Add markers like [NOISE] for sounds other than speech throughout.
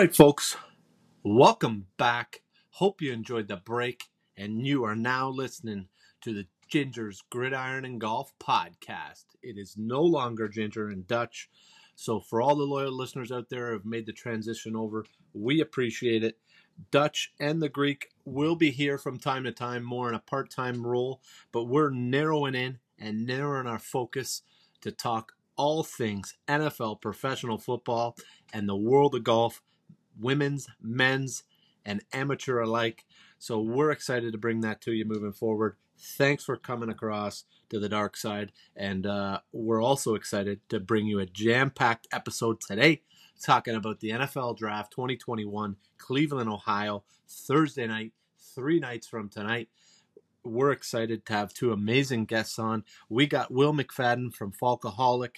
Right, folks, welcome back. Hope you enjoyed the break, and you are now listening to the Ginger's Gridiron and Golf podcast. It is no longer Ginger and Dutch. So, for all the loyal listeners out there who have made the transition over, we appreciate it. Dutch and the Greek will be here from time to time, more in a part time role, but we're narrowing in and narrowing our focus to talk all things NFL, professional football, and the world of golf women's, men's, and amateur alike. So we're excited to bring that to you moving forward. Thanks for coming across to the dark side. And uh, we're also excited to bring you a jam packed episode today talking about the NFL Draft 2021, Cleveland, Ohio, Thursday night, three nights from tonight. We're excited to have two amazing guests on. We got Will McFadden from Falcoholic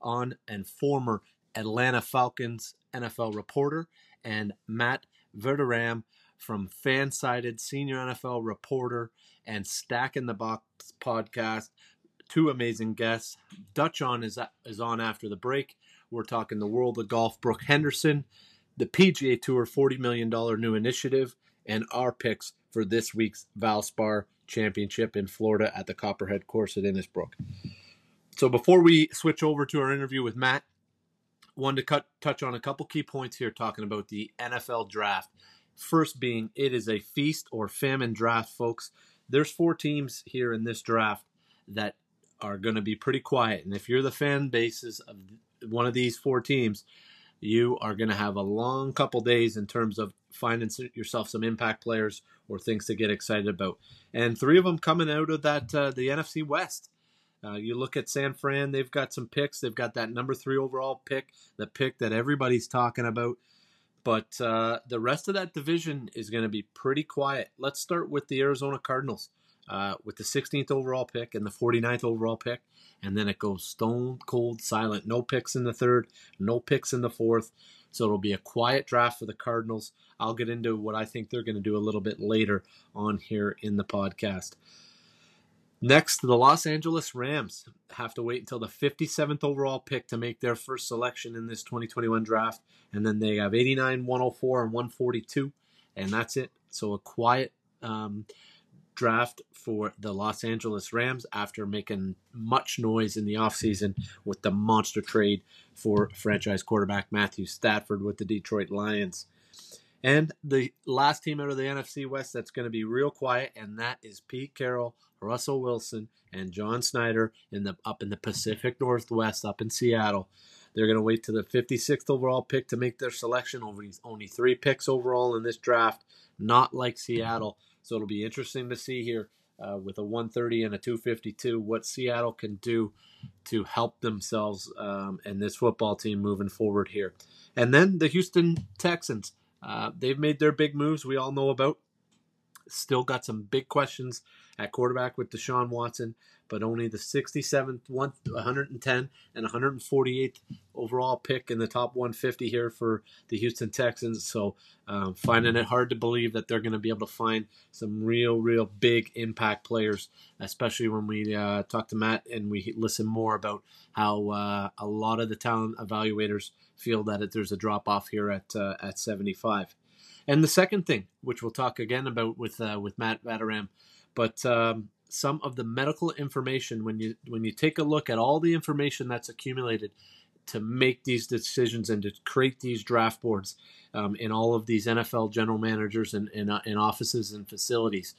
on and former Atlanta Falcons NFL reporter and Matt Verderame from Fansided, senior NFL reporter and Stacking the Box podcast. Two amazing guests. Dutch on is is on after the break. We're talking the world of golf. Brooke Henderson, the PGA Tour $40 million new initiative, and our picks for this week's Valspar Championship in Florida at the Copperhead course at Innisbrook. So before we switch over to our interview with Matt, wanted to cut, touch on a couple key points here talking about the NFL draft. First being it is a feast or famine draft, folks. There's four teams here in this draft that are going to be pretty quiet. And if you're the fan bases of one of these four teams, you are going to have a long couple days in terms of finding yourself some impact players or things to get excited about. And three of them coming out of that uh, the NFC West. Uh, you look at San Fran; they've got some picks. They've got that number three overall pick, the pick that everybody's talking about. But uh, the rest of that division is going to be pretty quiet. Let's start with the Arizona Cardinals uh, with the 16th overall pick and the 49th overall pick. And then it goes stone cold silent. No picks in the third, no picks in the fourth. So it'll be a quiet draft for the Cardinals. I'll get into what I think they're going to do a little bit later on here in the podcast. Next, the Los Angeles Rams have to wait until the 57th overall pick to make their first selection in this 2021 draft. And then they have 89, 104, and 142. And that's it. So a quiet um, draft for the Los Angeles Rams after making much noise in the offseason with the monster trade for franchise quarterback Matthew Stafford with the Detroit Lions. And the last team out of the NFC West that's going to be real quiet, and that is Pete Carroll, Russell Wilson, and John Schneider in the up in the Pacific Northwest, up in Seattle. They're going to wait to the 56th overall pick to make their selection. Over only three picks overall in this draft, not like Seattle. So it'll be interesting to see here uh, with a 130 and a 252 what Seattle can do to help themselves um, and this football team moving forward here. And then the Houston Texans. Uh, they've made their big moves we all know about. Still got some big questions at quarterback with Deshaun Watson, but only the 67th, 110, and 148th overall pick in the top 150 here for the Houston Texans. So um, finding it hard to believe that they're going to be able to find some real, real big impact players, especially when we uh, talk to Matt and we listen more about how uh, a lot of the talent evaluators feel that there's a drop off here at uh, at 75. And the second thing, which we'll talk again about with uh, with Matt Verderame, but um, some of the medical information when you when you take a look at all the information that's accumulated to make these decisions and to create these draft boards um, in all of these NFL general managers and, and, uh, and offices and facilities.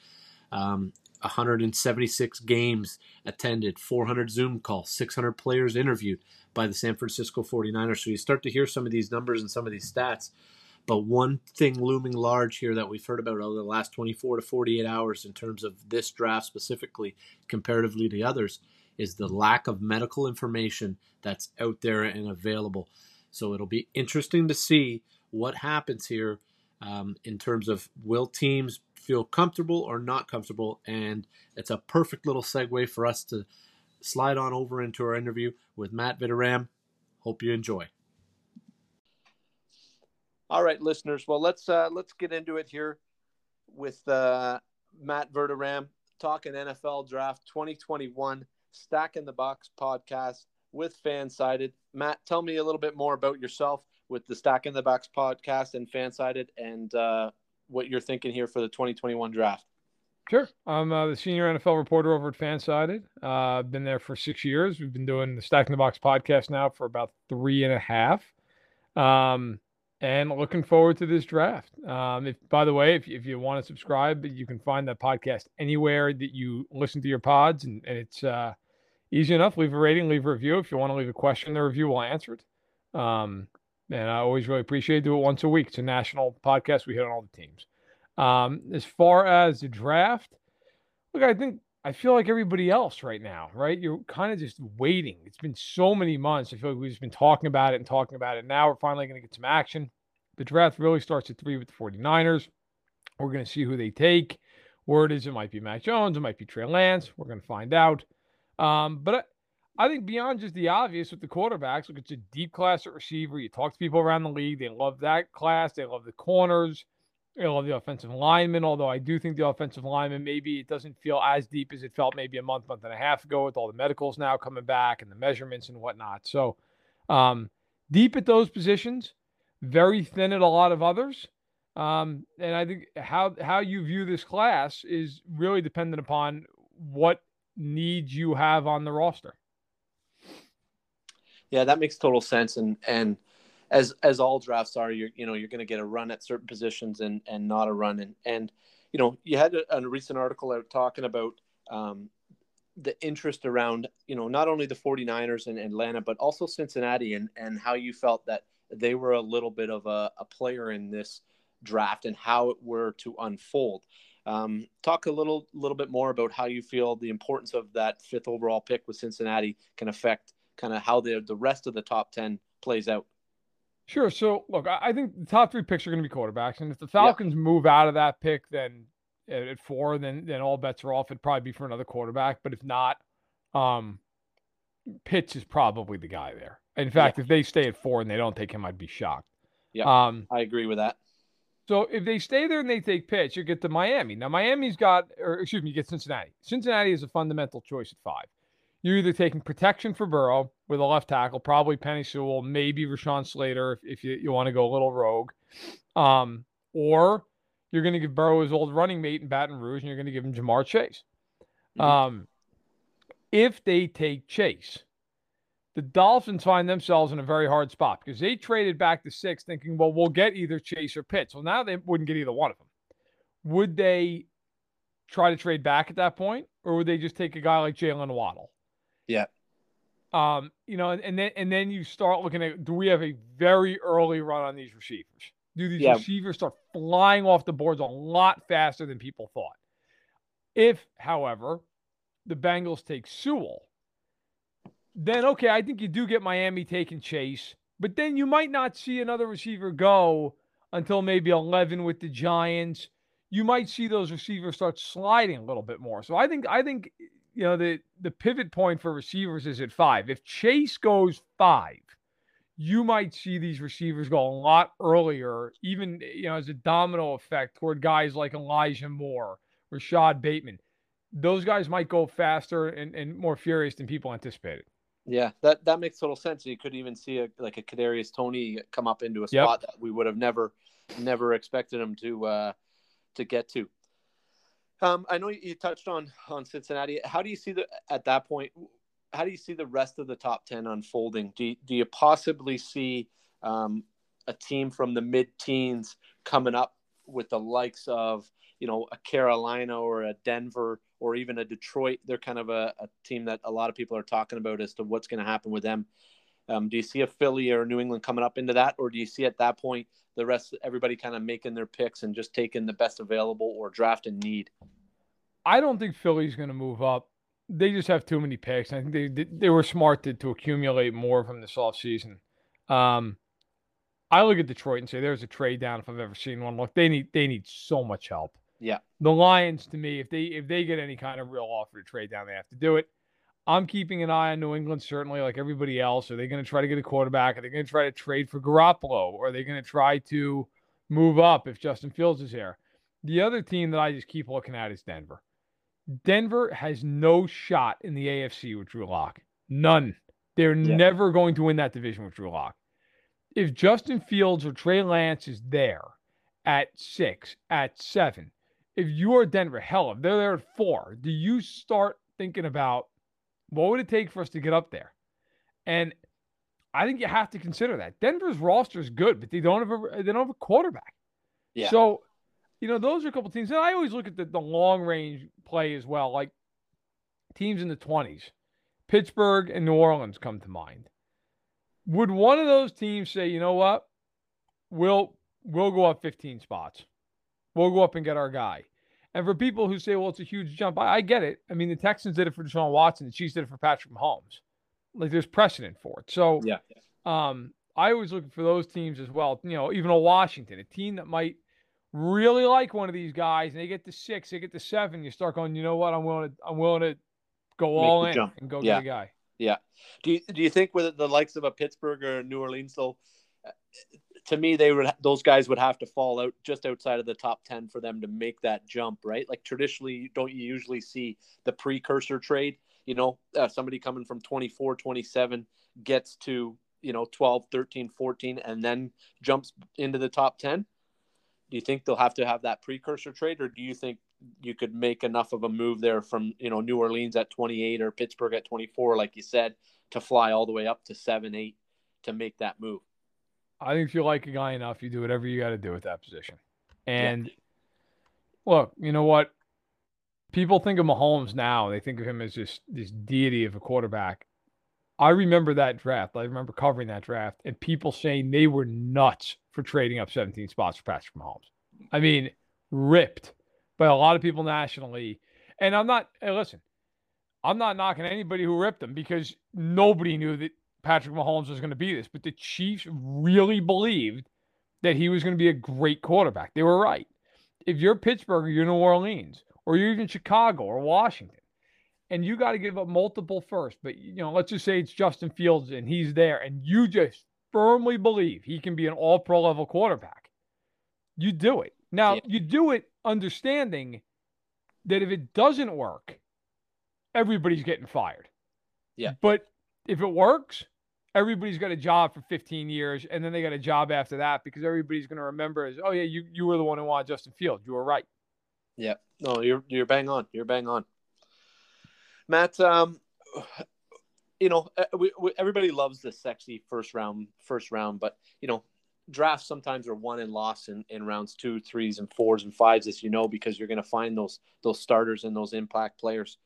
Um, 176 games attended, 400 Zoom calls, 600 players interviewed by the San Francisco 49ers. So you start to hear some of these numbers and some of these stats. But one thing looming large here that we've heard about over the last 24 to 48 hours in terms of this draft specifically, comparatively to others, is the lack of medical information that's out there and available. So it'll be interesting to see what happens here um, in terms of will teams feel comfortable or not comfortable. And it's a perfect little segue for us to slide on over into our interview with Matt Verderame. Hope you enjoy. All right, listeners. Well, let's uh, let's get into it here with uh, Matt Verderame talking NFL Draft 2021, Stacking the Box podcast with Fansided. Matt, tell me a little bit more about yourself with the Stacking the Box podcast and Fansided, and uh, what you're thinking here for the 2021 draft. Sure. I'm uh, the senior NFL reporter over at Fansided. Uh, I've been there for six years. We've been doing the Stacking the Box podcast now for about three and a half. Um, and looking forward to this draft. Um, if, by the way, if, if you want to subscribe, you can find that podcast anywhere that you listen to your pods, and, and it's uh, easy enough. Leave a rating, leave a review. If you want to leave a question, the review will answer it. Um, and I always really appreciate it. Do it once a week. It's a national podcast. We hit on all the teams. Um, as far as the draft, look, I think I feel like everybody else right now, right? You're kind of just waiting. It's been so many months. I feel like we've just been talking about it and talking about it. Now we're finally going to get some action. The draft really starts at three with the 49ers. We're going to see who they take. Word is it might be Mac Jones, it might be Trey Lance. We're going to find out. Um, but I think beyond just the obvious with the quarterbacks, look, it's a deep class at receiver. You talk to people around the league, they love that class. They love the corners. They love the offensive linemen. Although I do think the offensive lineman maybe it doesn't feel as deep as it felt maybe a month, month and a half ago with all the medicals now coming back and the measurements and whatnot. So um, deep at those positions, very thin at a lot of others. Um, and I think how how you view this class is really dependent upon what needs you have on the roster. Yeah, that makes total sense. And and as as all drafts are, you're you know you're going to get a run at certain positions and and not a run. And and you know you had a, a recent article out talking about um, the interest around you know not only the 49ers and Atlanta but also Cincinnati and and how you felt that they were a little bit of a, a player in this draft and how it were to unfold. Um, talk a little little bit more about how you feel the importance of that fifth overall pick with Cincinnati can affect kind of how the the rest of the top ten plays out. Sure. So look, I think the top three picks are going to be quarterbacks, and if the Falcons move out of that pick, then at four, then then all bets are off. It'd probably be for another quarterback, but if not, um, Pitts is probably the guy there. In fact, if they stay at four and they don't take him, I'd be shocked. Yeah, um, I agree with that. So if they stay there and they take Pitts, you get to Miami. Now Miami's got, or excuse me, you get Cincinnati. Cincinnati is a fundamental choice at five you're either taking protection for Burrow with a left tackle, probably Penei Sewell, maybe Rashawn Slater if, if you, you want to go a little rogue, um, or you're going to give Burrow his old running mate in Baton Rouge and you're going to give him Ja'Marr Chase. Mm-hmm. Um, if they take Chase, the Dolphins find themselves in a very hard spot because they traded back to six thinking, well, we'll get either Chase or Pitts. Well, now they wouldn't get either one of them. Would they try to trade back at that point, or would they just take a guy like Jaylen Waddle? Yeah. Um, you know, and, and then and then you start looking at do we have a very early run on these receivers? Do these yeah. receivers start flying off the boards a lot faster than people thought? If, however, the Bengals take Sewell, then okay, I think you do get Miami taking Chase, but then you might not see another receiver go until maybe 11 with the Giants. You might see those receivers start sliding a little bit more. So I think I think you know, the the pivot point for receivers is at five. If Chase goes five, you might see these receivers go a lot earlier, even you know, as a domino effect toward guys like Elijah Moore, Rashod Bateman. Those guys might go faster and, and more furious than people anticipated. Yeah, that that makes total sense. You could even see a like a Kadarius Toney come up into a spot yep. that we would have never never expected him to uh to get to. Um, I know you touched on on Cincinnati. How do you see the at that point? How do you see the rest of the top ten unfolding? Do you, do you possibly see um, a team from the mid teens coming up with the likes of you know a Carolina or a Denver or even a Detroit? They're kind of a, a team that a lot of people are talking about as to what's going to happen with them. Um, do you see a Philly or New England coming up into that, or do you see at that point the rest everybody kind of making their picks and just taking the best available or draft in need? I don't think Philly's going to move up. They just have too many picks. I think they they were smart to, to accumulate more from this offseason. Um, I look at Detroit and say there's a trade down if I've ever seen one. Look, they need they need so much help. Yeah. The Lions, to me, if they if they get any kind of real offer to trade down, they have to do it. I'm keeping an eye on New England, certainly, like everybody else. Are they going to try to get a quarterback? Are they going to try to trade for Garoppolo? Or are they going to try to move up if Justin Fields is here? The other team that I just keep looking at is Denver. Denver has no shot in the AFC with Drew Lock. None. They're yeah. never going to win that division with Drew Lock. If Justin Fields or Trey Lance is there at six, at seven, if you are Denver, hell, if they're there at four, do you start thinking about what would it take for us to get up there? And I think you have to consider that. Denver's roster is good, but they don't have a they don't have a quarterback. Yeah. So, you know, those are a couple teams. And I always look at the, the long range play as well, like teams in the twenties. Pittsburgh and New Orleans come to mind. Would one of those teams say, you know what? We'll we'll go up 15 spots. We'll go up and get our guy. And for people who say, well, it's a huge jump, I, I, get it. I mean, the Texans did it for Deshaun Watson, the Chiefs did it for Patrick Mahomes. Like there's precedent for it. So yeah. Um, I always look for those teams as well. You know, even a Washington, a team that might really like one of these guys, and they get to six, they get to seven. You start going, you know what? I'm willing to, I'm willing to go Make all in jump. and go yeah. get a guy. Yeah. Do you do you think with the likes of a Pittsburgh or New Orleans, though, to me, they would those guys would have to fall out just outside of the top ten for them to make that jump, right? Like traditionally, don't you usually see the precursor trade? You know, uh, somebody coming from 24, 27 gets to you know 12, 13, 14, and then jumps into the top 10. Do you think they'll have to have that precursor trade, or do you think you could make enough of a move there from you know New Orleans at 28 or Pittsburgh at 24, like you said, to fly all the way up to seven, eight to make that move? I think if you like a guy enough, you do whatever you got to do with that position. And yeah. look, you know what? People think of Mahomes now. They think of him as just this deity of a quarterback. I remember that draft. I remember covering that draft and people saying they were nuts for trading up 17 spots for Patrick Mahomes. I mean, ripped by a lot of people nationally. And I'm not, hey, listen, I'm not knocking anybody who ripped them because nobody knew that Patrick Mahomes was going to be this, but the Chiefs really believed that he was going to be a great quarterback. They were right. If you're Pittsburgh or you're New Orleans or you're even Chicago or Washington, and you got to give up multiple first, but you know, let's just say it's Justin Fields and he's there, and you just firmly believe he can be an all pro level quarterback, you do it. Now, yeah. you do it understanding that if it doesn't work, everybody's getting fired. Yeah. But if it works, everybody's got a job for 15 years and then they got a job after that because everybody's going to remember as oh yeah you you were the one who wanted Justin Fields you were right. Yeah no you're you're bang on. You're bang on. Matt um you know we, we, everybody loves the sexy first round first round but you know drafts sometimes are won and lost in, in rounds two threes and fours and fives as you know because you're going to find those those starters and those impact players.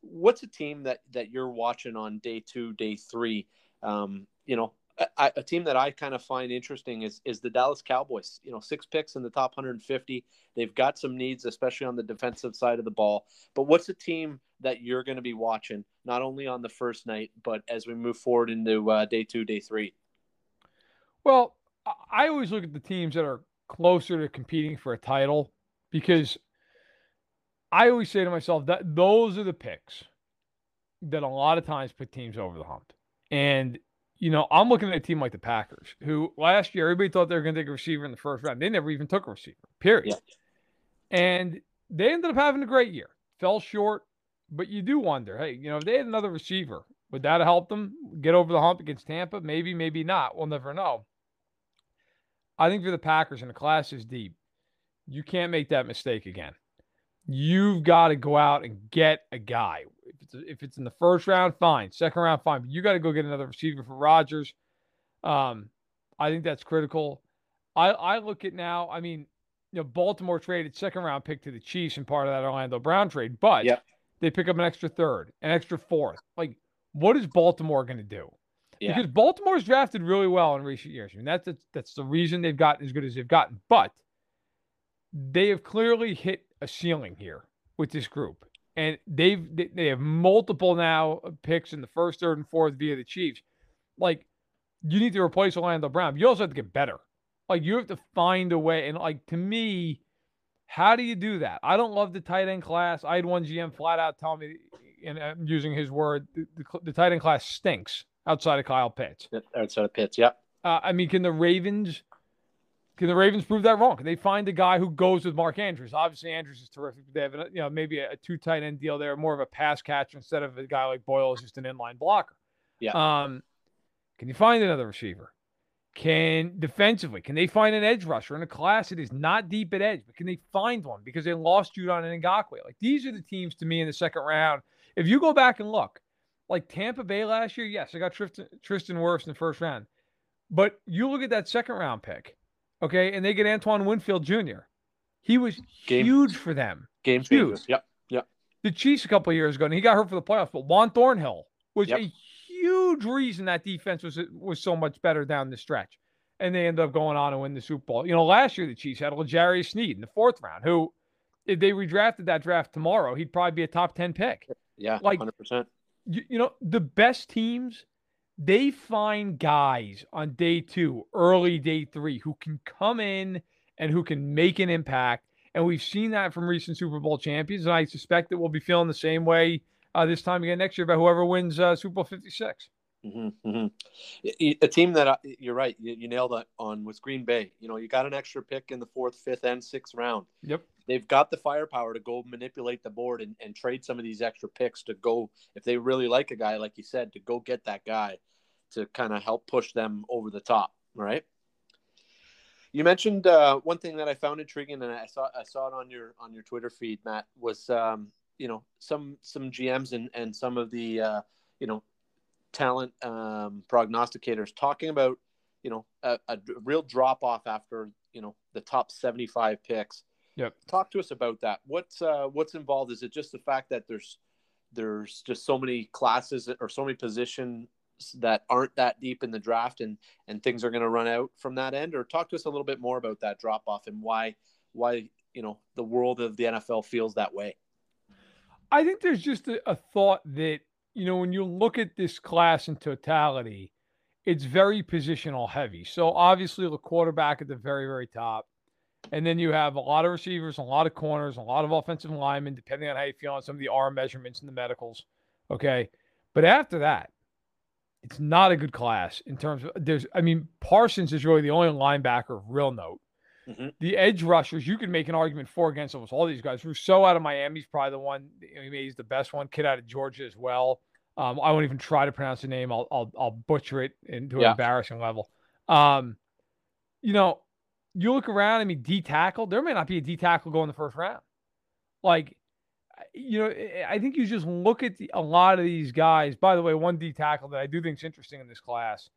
What's a team that that you're watching on day two day three um, you know, a, a, team that I kind of find interesting is is the Dallas Cowboys. You know, six picks in the top 150. They've got some needs, especially on the defensive side of the ball. But what's a team that you're going to be watching not only on the first night, but as we move forward into uh, day two, day three? Well, I always look at the teams that are closer to competing for a title because I always say to myself that those are the picks that a lot of times put teams over the hump. And, you know, I'm looking at a team like the Packers, who last year everybody thought they were going to take a receiver in the first round. They never even took a receiver, period. Yeah. And they ended up having a great year. Fell short, but you do wonder, hey, you know, if they had another receiver, would that have helped them get over the hump against Tampa? Maybe, maybe not. We'll never know. I think for the Packers, and the class is deep, you can't make that mistake again. You've got to go out and get a guy. If it's, if it's in the first round, fine. Second round, fine. But you got to go get another receiver for Rodgers. Um, I think that's critical. I, I look at now, I mean, you know, Baltimore traded second round pick to the Chiefs and part of that Orlando Brown trade, but yep. they pick up an extra third, an extra fourth. Like, what is Baltimore going to do? Yeah. Because Baltimore's drafted really well in recent years. I mean, that's, that's that's the reason they've gotten as good as they've gotten. But they have clearly hit a ceiling here with this group. And they've they have multiple now picks in the first, third, and fourth via the Chiefs. Like you need to replace Orlando Brown. You also have to get better. Like you have to find a way. And like to me, how do you do that? I don't love the tight end class. I had one GM flat out tell me, and I'm using his word, the, the, the tight end class stinks outside of Kyle Pitts. Outside of Pitts, yep. Uh, I mean, can the Ravens can the Ravens prove that wrong? Can they find a guy who goes with Mark Andrews? Obviously, Andrews is terrific. They have, you know, maybe a, two tight end deal there, more of a pass catcher instead of a guy like Boyle is just an inline blocker. Yeah. Um, can you find another receiver? Can defensively, can they find an edge rusher in a class that is not deep at edge, but can they find one because they lost Judon and Ngakoue? Like these are the teams to me in the second round. If you go back and look, like Tampa Bay last year, yes, they got Tristan, Tristan Wirfs in the first round, but you look at that second round pick Okay, and they get Antoine Winfield Jr. He was Game, huge for them. Game huge. Yep. Yep. The Chiefs a couple years ago, and he got hurt for the playoffs. But Juan Thornhill was yep. a huge reason that defense was was so much better down the stretch, and they ended up going on and win the Super Bowl. You know, last year the Chiefs had L'Jarius Sneed in the fourth round, who, if they redrafted that draft tomorrow, he'd probably be a top ten pick. Yeah, like hundred percent. You, you know, the best teams they find guys on day two, early day three, who can come in and who can make an impact. And we've seen that from recent Super Bowl champions. And I suspect that we'll be feeling the same way uh, this time again next year about whoever wins uh, Super Bowl 56. Mm-hmm, mm-hmm. A team that uh, you're right, you, you, nailed it on with Green Bay. You know, you got an extra pick in the fourth, fifth, and sixth round. Yep. They've got the firepower to go manipulate the board and, and trade some of these extra picks to go, if they really like a guy, like you said, to go get that guy to kind of help push them over the top, right? You mentioned uh, one thing that I found intriguing, and I saw I saw it on your on your Twitter feed, Matt. Was um, you know some some GMs and and some of the uh, you know talent um, prognosticators talking about you know a, a real drop off after you know the top seventy five picks. Yep. Talk to us about that. What's uh, what's involved? Is it just the fact that there's there's just so many classes or so many position that aren't that deep in the draft and and things are going to run out from that end or talk to us a little bit more about that drop off and why why you know the world of the NFL feels that way I think there's just a, a thought that you know when you look at this class in totality it's very positional heavy so obviously the quarterback at the very very top and then you have a lot of receivers, a lot of corners, a lot of offensive linemen, depending on how you feel on some of the arm measurements and the medicals. Okay. But after that, it's not a good class in terms of there's I mean Parsons is really the only linebacker of real note. Mm-hmm. The edge rushers, you can make an argument for against almost all these guys. Rousseau out of Miami is probably the one. he's the best one. Kid out of Georgia as well. Um, I won't even try to pronounce the name. I'll I'll, I'll butcher it into an yeah. embarrassing level. Um, you know, you look around. I mean, D tackle. There may not be a D tackle going the first round. Like you know, I think you just look at the, a lot of these guys. By the way, one D tackle that I do think is interesting in this class,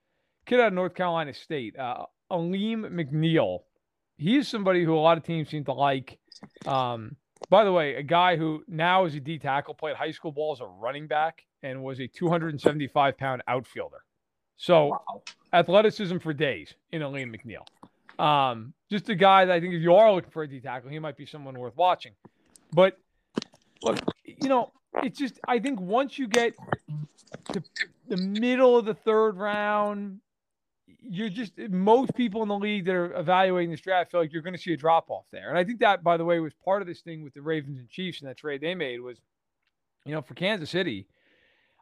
kid out of North Carolina State, uh, Alim McNeill. He is somebody who a lot of teams seem to like. Um, by the way, a guy who now is a D tackle, played high school ball as a running back, and was a 275 pound outfielder. So wow. athleticism for days in Alim McNeill. Um, just a guy that I think if you are looking for a D tackle, he might be someone worth watching. But look, you know, it's just I think once you get to the middle of the third round, you're just most people in the league that are evaluating this draft feel like you're going to see a drop off there. And I think that, by the way, was part of this thing with the Ravens and Chiefs and that trade they made was, you know, for Kansas City.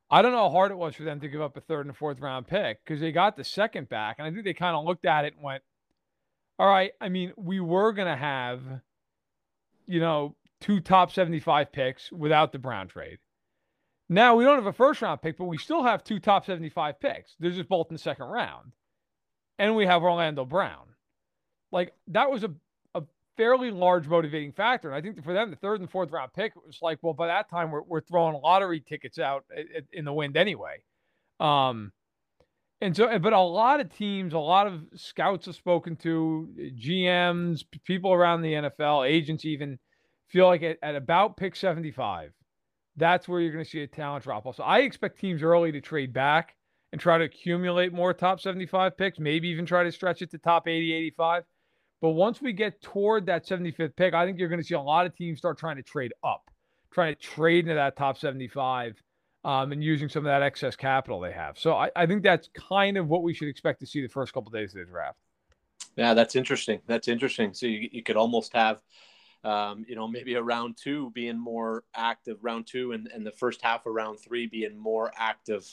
I don't know how hard it was for them to give up a third and a fourth round pick because they got the second back. And I think they kind of looked at it and went, all right, I mean, we were going to have, you know, two top 75 picks without the Brown trade. Now we don't have a first round pick, but we still have two top 75 picks. They're just both in the second round. And we have Orlando Brown. Like that was a, a fairly large motivating factor. And I think for them, the third and fourth round pick was like, well, by that time we're, we're throwing lottery tickets out in the wind anyway. Um, and so, but a lot of teams, a lot of scouts have spoken to, GMs, people around the NFL, agents even feel like at, at about pick 75, that's where you're going to see a talent drop off. So I expect teams early to trade back and try to accumulate more top 75 picks, maybe even try to stretch it to top 80, 85. But once we get toward that 75th pick, I think you're going to see a lot of teams start trying to trade up, trying to trade into that top 75 um, and using some of that excess capital they have. So I, I, think that's kind of what we should expect to see the first couple of days of the draft. Yeah, that's interesting. That's interesting. So you, you could almost have, um, you know, maybe a round two being more active, round two, and, and the first half of round three being more active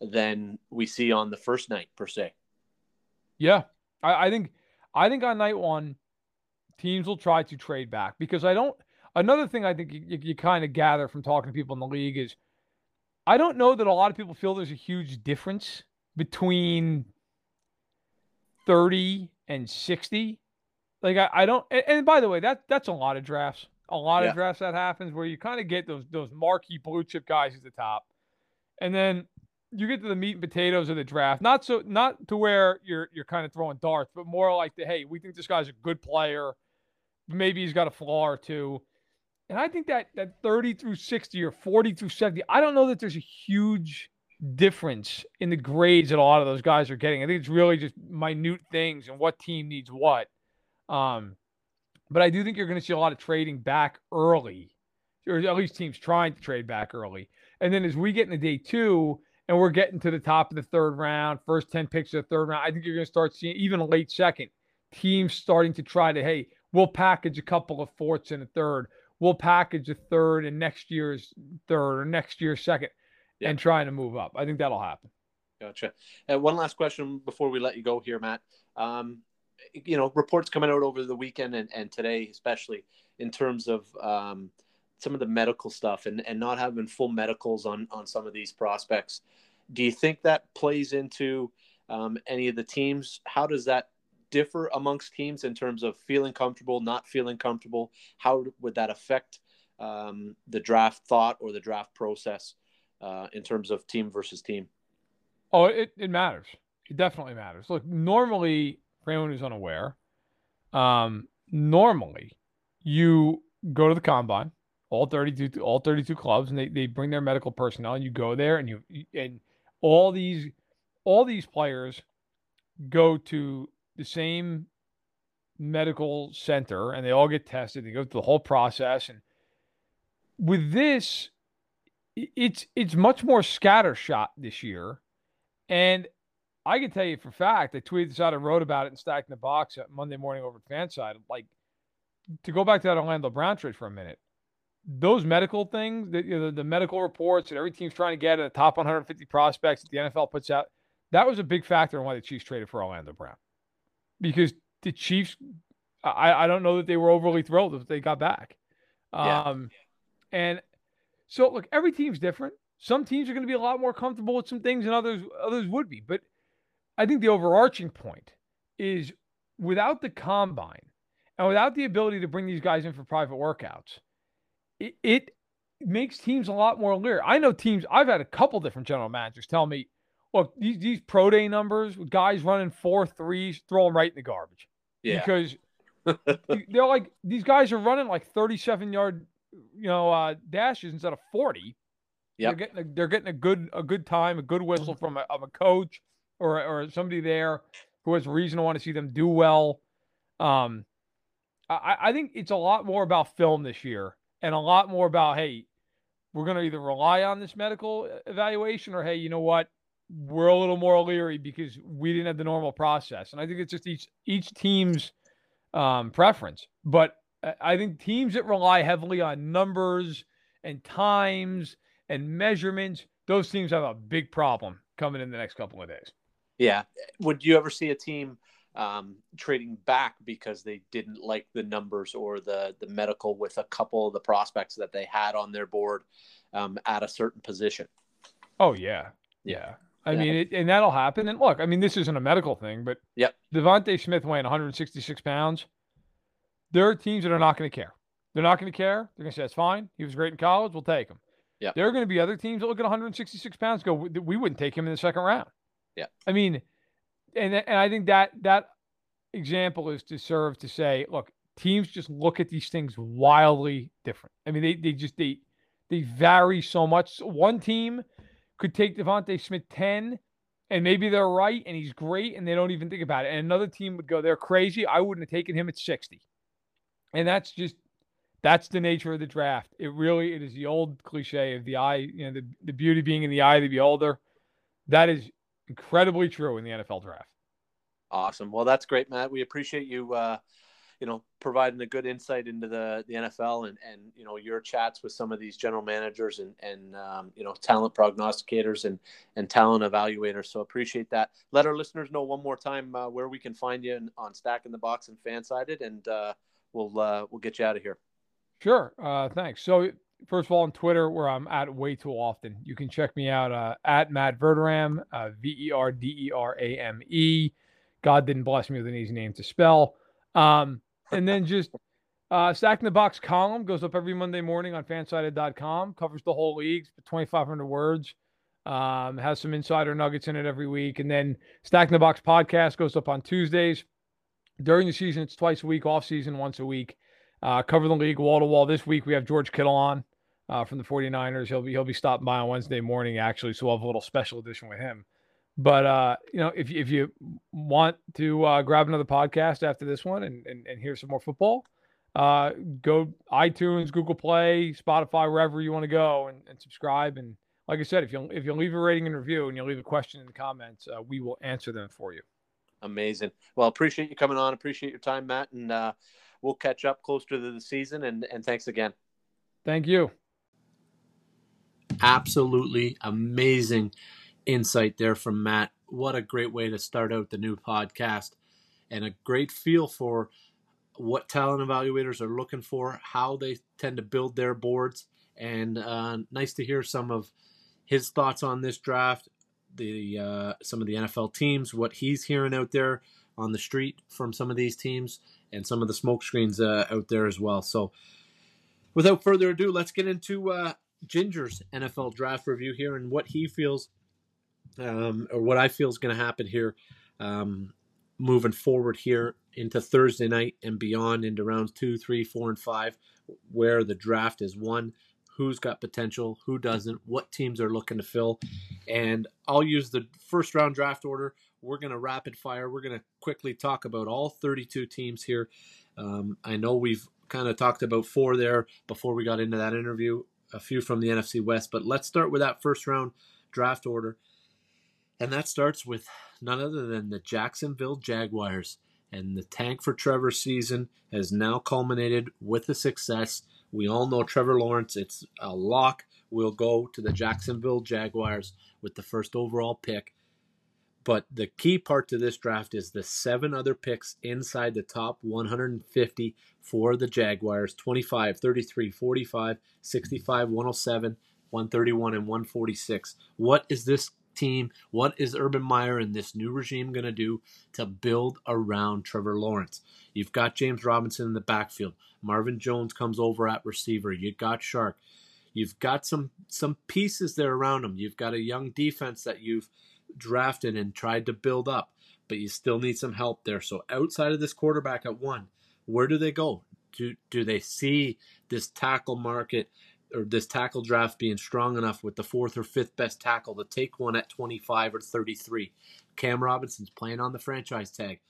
than we see on the first night per se. Yeah, I, I think I think on night one, teams will try to trade back because I don't. Another thing I think you, you kind of gather from talking to people in the league is I don't know that a lot of people feel there's a huge difference between 30 and 60. Like I, I don't and, and by the way, that that's a lot of drafts. A lot Yeah. of drafts that happens where you kind of get those those marquee blue chip guys at the top. And then you get to the meat and potatoes of the draft. Not so not to where you're you're kind of throwing darts, but more like the hey, we think this guy's a good player. Maybe he's got a flaw or two. And I think that that 30 through 60 or 40 through 70, I don't know that there's a huge difference in the grades that a lot of those guys are getting. I think it's really just minute things and what team needs what. Um, but I do think you're going to see a lot of trading back early, or at least teams trying to trade back early. And then as we get into day two and we're getting to the top of the third round, first 10 picks of the third round, I think you're going to start seeing even a late second teams starting to try to, hey, we'll package a couple of fourths and a third. We'll package a third and next year's third or next year's second Yeah. and trying to move up. I think that'll happen. Gotcha. And one last question before we let you go here, Matt. Um, you know, reports coming out over the weekend and, and today, especially in terms of um, some of the medical stuff and, and not having full medicals on, on some of these prospects. Do you think that plays into um, any of the teams? How does that differ amongst teams in terms of feeling comfortable, not feeling comfortable? How would that affect um, the draft thought or the draft process uh, in terms of team versus team? Oh, it, it matters. It definitely matters. Look, normally, for anyone who's unaware, um, normally you go to the combine, all 32, all 32 clubs, and they, they bring their medical personnel, and you go there, and you and all these all these players go to the same medical center, and they all get tested. They go through the whole process, and with this, it's it's much more scattershot this year. And I can tell you for a fact, I tweeted this out and wrote about it and stacked in the box at Monday morning over at Fanside. Like to go back to that Orlando Brown trade for a minute, those medical things, the, you know, the medical reports that every team's trying to get at the top 150 prospects that the NFL puts out, that was a big factor in why the Chiefs traded for Orlando Brown. Because the Chiefs, I, I don't know that they were overly thrilled if they got back. Yeah. Um, and so look, every team's different. Some teams are going to be a lot more comfortable with some things than others others would be. But I think the overarching point is without the combine and without the ability to bring these guys in for private workouts, it, it makes teams a lot more leery. I know teams, I've had a couple different general managers tell me, look, these, these pro day numbers, with guys running four threes, throw them right in the garbage Yeah. because [LAUGHS] they're like these guys are running like 37 yard you know uh dashes instead of 40 Yep. they're getting a, they're getting a good a good time a good whistle [LAUGHS] from a, of a coach or or somebody there who has reason to want to see them do well um i i think it's a lot more about film this year and a lot more about hey we're going to either rely on this medical evaluation or hey you know what we're a little more leery because we didn't have the normal process and i think it's just each each team's um, preference. But I think teams that rely heavily on numbers and times and measurements, those teams have a big problem coming in the next couple of days. Yeah. Would you ever see a team um, trading back because they didn't like the numbers or the the medical with a couple of the prospects that they had on their board um, at a certain position? Oh yeah, yeah. I Yeah. mean, it, and that'll happen. And look, I mean, this isn't a medical thing, but Yep. DeVonta Smith weighing 166 pounds. There are teams that are not going to care. They're not going to care. They're going to say that's fine. He was great in college. We'll take him. Yeah. There are going to be other teams that look at 166 pounds. Go, "We- we wouldn't take him in the second round. Yeah. I mean, and and I think that that example is to serve to say, look, teams just look at these things wildly different. I mean, they they just they they vary so much. One team could take DeVonta Smith 10 and maybe they're right and he's great and they don't even think about it. And another team would go, they're crazy. I wouldn't have taken him at 60. And that's just that's the nature of the draft. It really it is the old cliche of the eye, you know, the, the beauty being in the eye of the beholder. That is incredibly true in the NFL draft. Awesome. Well, that's great, Matt. We appreciate you. Uh, you know, providing a good insight into the the NFL and and you know your chats with some of these general managers and and um, you know talent prognosticators and and talent evaluators. So appreciate that. Let our listeners know one more time uh, where we can find you on Stacking the Box and Fansided, and uh, we'll uh, we'll get you out of here. Sure. Uh, thanks. So first of all, on Twitter, where I'm at way too often, you can check me out uh, at Matt Verderame, uh, V E R D E R A M E. God didn't bless me with an easy name to spell. Um, and then just uh, Stacking the Box column goes up every Monday morning on fansided.com, covers the whole league, 2,500 words. Um, has some insider nuggets in it every week. And then Stacking the Box podcast goes up on Tuesdays. During the season, it's twice a week, off season, once a week. Uh, cover the league wall to wall. This week, we have George Kittle on uh, from the 49ers. He'll be, he'll be stopping by on Wednesday morning, actually. So we'll have a little special edition with him. But uh, you know, if if you want to uh, grab another podcast after this one and, and, and hear some more football, uh, go iTunes, Google Play, Spotify, wherever you want to go and, and subscribe. And like I said, if you if you leave a rating and review and you leave a question in the comments, uh, we will answer them for you. Amazing. Well, appreciate you coming on. Appreciate your time, Matt, and uh, we'll catch up closer to the season. And and thanks again. Thank you. Absolutely amazing insight there from Matt. What a great way to start out the new podcast and a great feel for what talent evaluators are looking for, how they tend to build their boards, and uh, nice to hear some of his thoughts on this draft, the uh, some of the NFL teams, what he's hearing out there on the street from some of these teams, and some of the smoke screens uh, out there as well. So, without further ado, let's get into uh, Ginger's NFL draft review here and what he feels um, or what I feel is going to happen here um, moving forward here into Thursday night and beyond into rounds two, three, four, and five, where the draft is won. Who's got potential? Who doesn't? What teams are looking to fill? And I'll use the first round draft order. We're going to rapid fire. We're going to quickly talk about all 32 teams here. Um, I know we've kind of talked about four there before we got into that interview, a few from the NFC West, but let's start with that first round draft order. And that starts with none other than the Jacksonville Jaguars. And the tank for Trevor season has now culminated with a success. We all know Trevor Lawrence, it's a lock. Will go to the Jacksonville Jaguars with the first overall pick. But the key part to this draft is the seven other picks inside the top 150 for the Jaguars 25, 33, 45, 65, 107, 131, and 146. What is this team. What is Urban Meyer and this new regime going to do to build around Trevor Lawrence? You've got James Robinson in the backfield. Marvin Jones comes over at receiver. You got Shark. You've got some some pieces there around him. You've got a young defense that you've drafted and tried to build up, but you still need some help there. So outside of this quarterback at one, where do they go? Do do they see this tackle market or this tackle draft being strong enough with the fourth or fifth best tackle to take one at 25 or 33. Cam Robinson's playing on the franchise tag.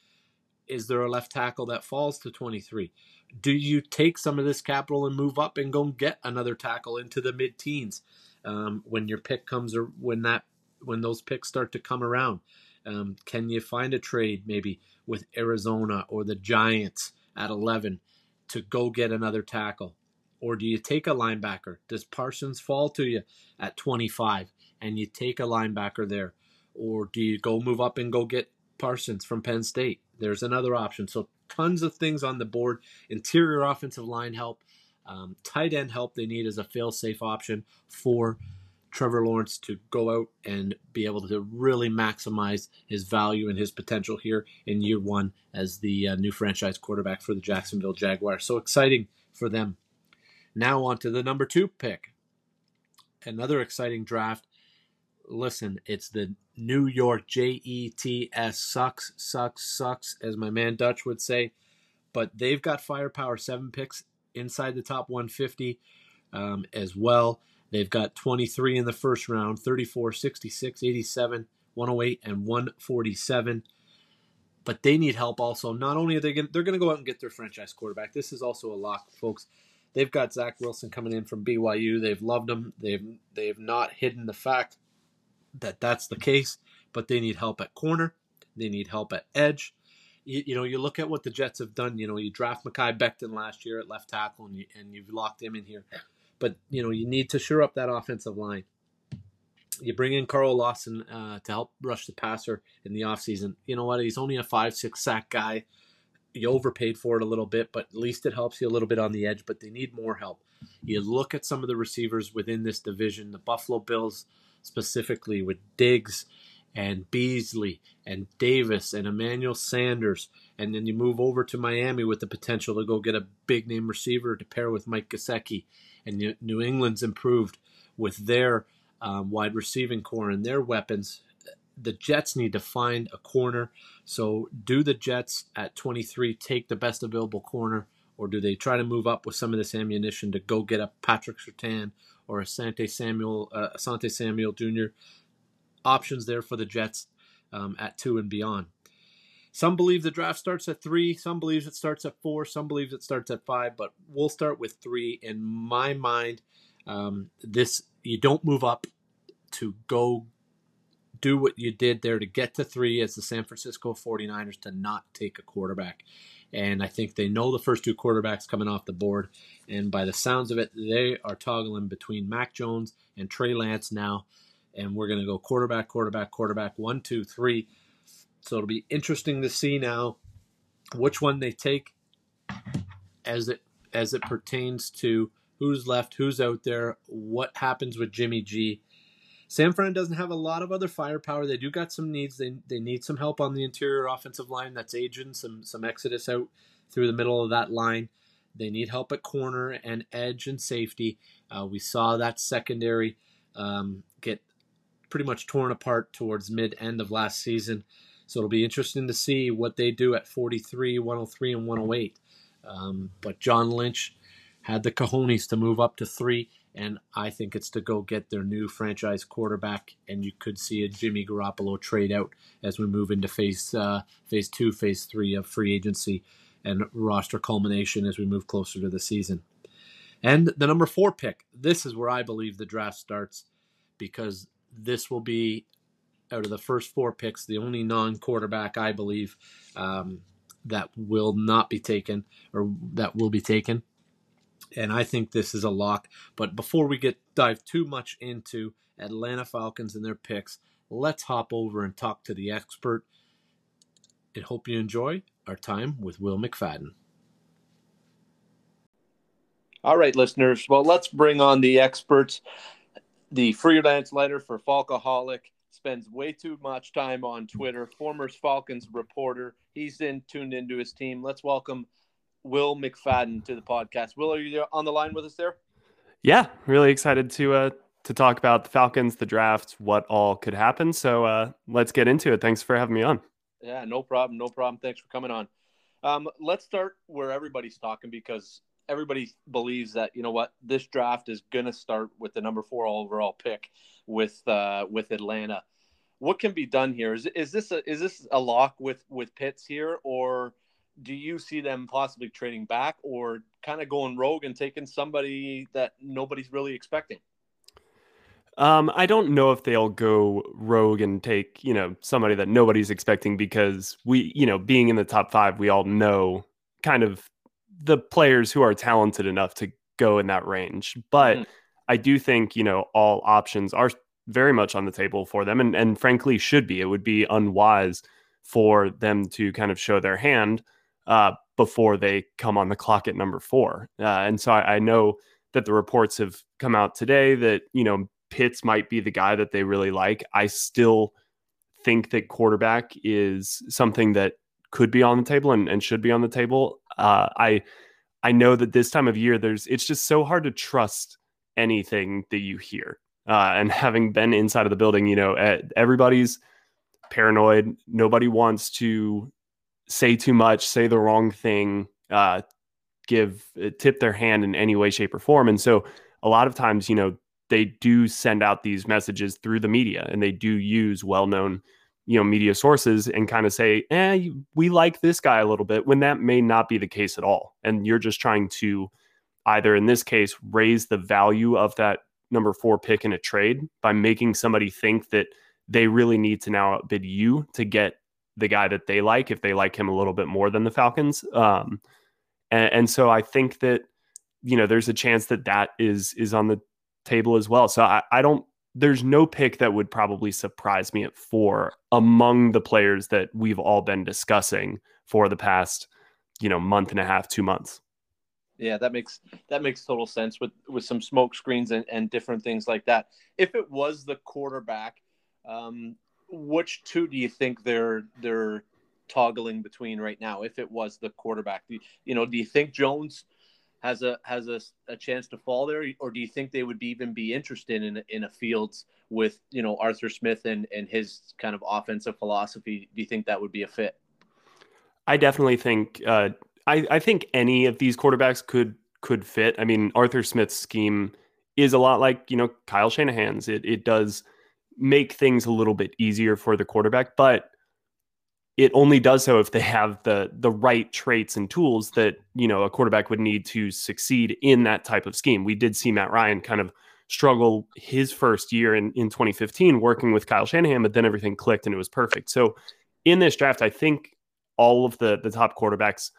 Is there a left tackle that falls to 23? Do you take some of this capital and move up and go and get another tackle into the mid teens um, when your pick comes or when that when those picks start to come around? Um, can you find a trade maybe with Arizona or the Giants at 11 to go get another tackle? Or do you take a linebacker? Does Parsons fall to you at 25 and you take a linebacker there? Or do you go move up and go get Parsons from Penn State? There's another option. So, tons of things on the board. Interior offensive line help, um, tight end help they need as a fail safe option for Trevor Lawrence to go out and be able to really maximize his value and his potential here in year one as the uh, new franchise quarterback for the Jacksonville Jaguars. So exciting for them. Now on to the number two pick. Another exciting draft. Listen, it's the New York J E T S sucks, sucks, sucks, as my man Dutch would say. But they've got firepower, seven picks inside the top 150 um, as well. They've got 23 in the first round, 34, 66, 87, 108, and 147. But they need help also. Not only are they going they're going to go out and get their franchise quarterback. This is also a lock, folks. They've got Zach Wilson coming in from BYU. They've loved him. They've they've not hidden the fact that that's the case, but they need help at corner. They need help at edge. You, you know, you look at what the Jets have done. You know, you draft Mekhi Becton last year at left tackle, and, you, and you've locked him in here. But you know, you need to shore up that offensive line. You bring in Carl Lawson uh, to help rush the passer in the offseason. You know what? He's only a five six sack guy. You overpaid for it a little bit, but at least it helps you a little bit on the edge. But they need more help. You look at some of the receivers within this division. The Buffalo Bills specifically with Diggs and Beasley and Davis and Emmanuel Sanders. And then you move over to Miami with the potential to go get a big name receiver to pair with Mike Gesicki. And New England's improved with their um, wide receiving core and their weapons. The Jets need to find a corner. So, do the Jets at 23 take the best available corner, or do they try to move up with some of this ammunition to go get a Patrick Surtain or Asante Samuel, uh, Asante Samuel Jr. Options there for the Jets um, at two and beyond. Some believe the draft starts at three. Some believe it starts at four. Some believe it starts at five. But we'll start with three. In my mind, um, this you don't move up to go do what you did there to get to three as the San Francisco 49ers to not take a quarterback. And I think they know the first two quarterbacks coming off the board. And by the sounds of it, they are toggling between Mac Jones and Trey Lance now. And we're going to go quarterback, quarterback, quarterback, one, two, three. So it'll be interesting to see now which one they take as it as it pertains to who's left, who's out there, what happens with Jimmy G. San Fran doesn't have a lot of other firepower. They do got some needs. They they need some help on the interior offensive line. That's aging some some exodus out through the middle of that line. They need help at corner and edge and safety. Uh, we saw that secondary um, get pretty much torn apart towards mid end of last season. So it'll be interesting to see what they do at 43, 103, and 108. Um, but John Lynch had the cojones to move up to three and I think it's to go get their new franchise quarterback. And you could see a Jimmy Garoppolo trade out as we move into phase uh, phase two, phase three of free agency and roster culmination as we move closer to the season. And the number four pick. This is where I believe the draft starts because this will be out of the first four picks the only non-quarterback I believe um, that will not be taken or that will be taken and I think this is a lock. But before we get dive too much into Atlanta Falcons and their picks, let's hop over and talk to the expert. And hope you enjoy our time with Will McFadden. All right, listeners. Well, let's bring on the experts. The freelance letter for Falcoholic spends way too much time on Twitter. Former Falcons reporter. He's in tuned into his team. Let's welcome Will McFadden to the podcast. Will, are you on the line with us there? Yeah, really excited to uh, to talk about the Falcons, the draft, what all could happen. So uh, let's get into it. Thanks for having me on. Yeah, no problem, no problem. Thanks for coming on. Um, let's start where everybody's talking because everybody believes that you know what this draft is going to start with the number four overall pick with uh, with Atlanta. What can be done here? Is is this a is this a lock with with Pitts here, or do you see them possibly trading back or kind of going rogue and taking somebody that nobody's really expecting? Um, I don't know if they'll go rogue and take, you know, somebody that nobody's expecting because we, you know, being in the top five, we all know kind of the players who are talented enough to go in that range. But mm-hmm. I do think, you know, all options are very much on the table for them and, and frankly should be. It would be unwise for them to kind of show their hand uh, before they come on the clock at number four. Uh, and so I, I, know that the reports have come out today that, you know, Pitts might be the guy that they really like. I still think that quarterback is something that could be on the table and, and should be on the table. Uh, I I know that this time of year, there's it's just so hard to trust anything that you hear. Uh, and [LAUGHS] having been inside of the building, you know, everybody's paranoid. Nobody wants to say too much, say the wrong thing, uh, give uh, tip their hand in any way, shape, or form. And so a lot of times, you know, they do send out these messages through the media and they do use well-known you know media sources and kind of say eh we like this guy a little bit when that may not be the case at all and you're just trying to either in this case raise the value of that number four pick in a trade by making somebody think that they really need to now outbid you to get the guy that they like if they like him a little bit more than the Falcons. Um, and, and so I think that you know there's a chance that that is is on the table as well. So I, I don't. There's no pick that would probably surprise me at four among the players that we've all been discussing for the past, you know, month and a half, two months. Yeah, that makes that makes total sense with with some smoke screens and, and different things like that. If it was the quarterback, um, which two do you think they're they're toggling between right now? If it was the quarterback, you, you know, do you think Jones has a has a, a chance to fall there, or do you think they would be, even be interested in in a Fields with you know Arthur Smith and and his kind of offensive philosophy? Do you think that would be a fit? I definitely think uh, I I think any of these quarterbacks could could fit. I mean, Arthur Smith's scheme is a lot like you know Kyle Shanahan's. It it does make things a little bit easier for the quarterback, but it only does so if they have the the right traits and tools that you know a quarterback would need to succeed in that type of scheme. We did see Matt Ryan kind of struggle his first year in, in 2015 working with Kyle Shanahan, but then everything clicked and it was perfect. So in this draft, I think all of the the top quarterbacks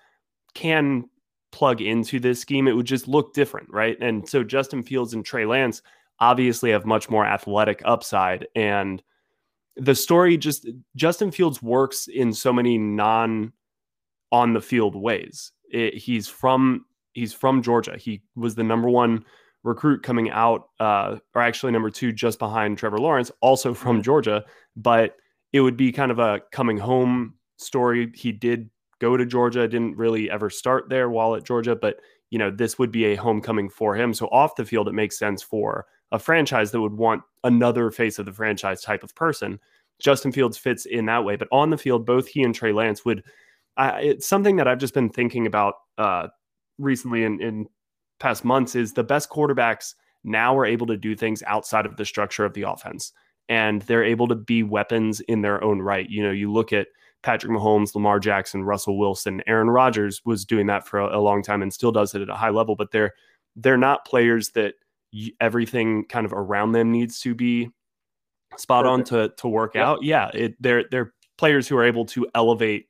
can plug into this scheme. It would just look different, right? And so Justin Fields and Trey Lance obviously have much more athletic upside and the story just Justin Fields works in so many non on the field ways. It, he's from he's from Georgia. He was the number one recruit coming out, uh, or actually number two, just behind Trevor Lawrence, also from mm-hmm. Georgia. But it would be kind of a coming home story. He did go to Georgia, didn't really ever start there while at Georgia, but you know this would be a homecoming for him. So off the field, it makes sense for a franchise that would want another face of the franchise type of person. Justin Fields fits in that way, but on the field, both he and Trey Lance would. Uh, it's something that I've just been thinking about uh, recently in, in past months. Is the best quarterbacks now are able to do things outside of the structure of the offense, and they're able to be weapons in their own right. You know, you look at Patrick Mahomes, Lamar Jackson, Russell Wilson, Aaron Rodgers was doing that for a, a long time and still does it at a high level, but they're they're not players that everything kind of around them needs to be spot Perfect. on to to work yep. out. Yeah, it, they're they're players who are able to elevate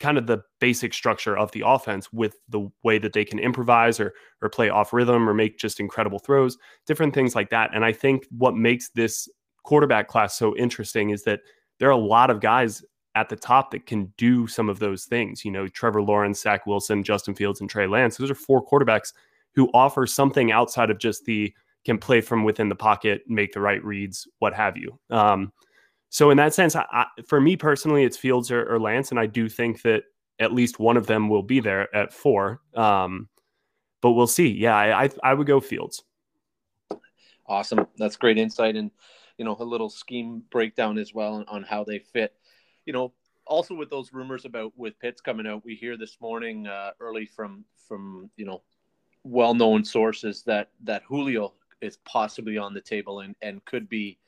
kind of the basic structure of the offense with the way that they can improvise or or play off rhythm or make just incredible throws, different things like that. And I think what makes this quarterback class so interesting is that there are a lot of guys at the top that can do some of those things. You know, Trevor Lawrence, Zach Wilson, Justin Fields, and Trey Lance. Those are four quarterbacks who offer something outside of just the can play from within the pocket, make the right reads, what have you. Um, so in that sense, I, I, for me personally, it's Fields or, or, Lance, and I do think that at least one of them will be there at four. Um, but we'll see. Yeah, I, I, I would go Fields. Awesome, that's great insight, and you know a little scheme breakdown as well on, on how they fit. You know, also with those rumors about with Pitts coming out, we hear this morning uh, early from from you know well-known sources that that Julio is possibly on the table and, and could be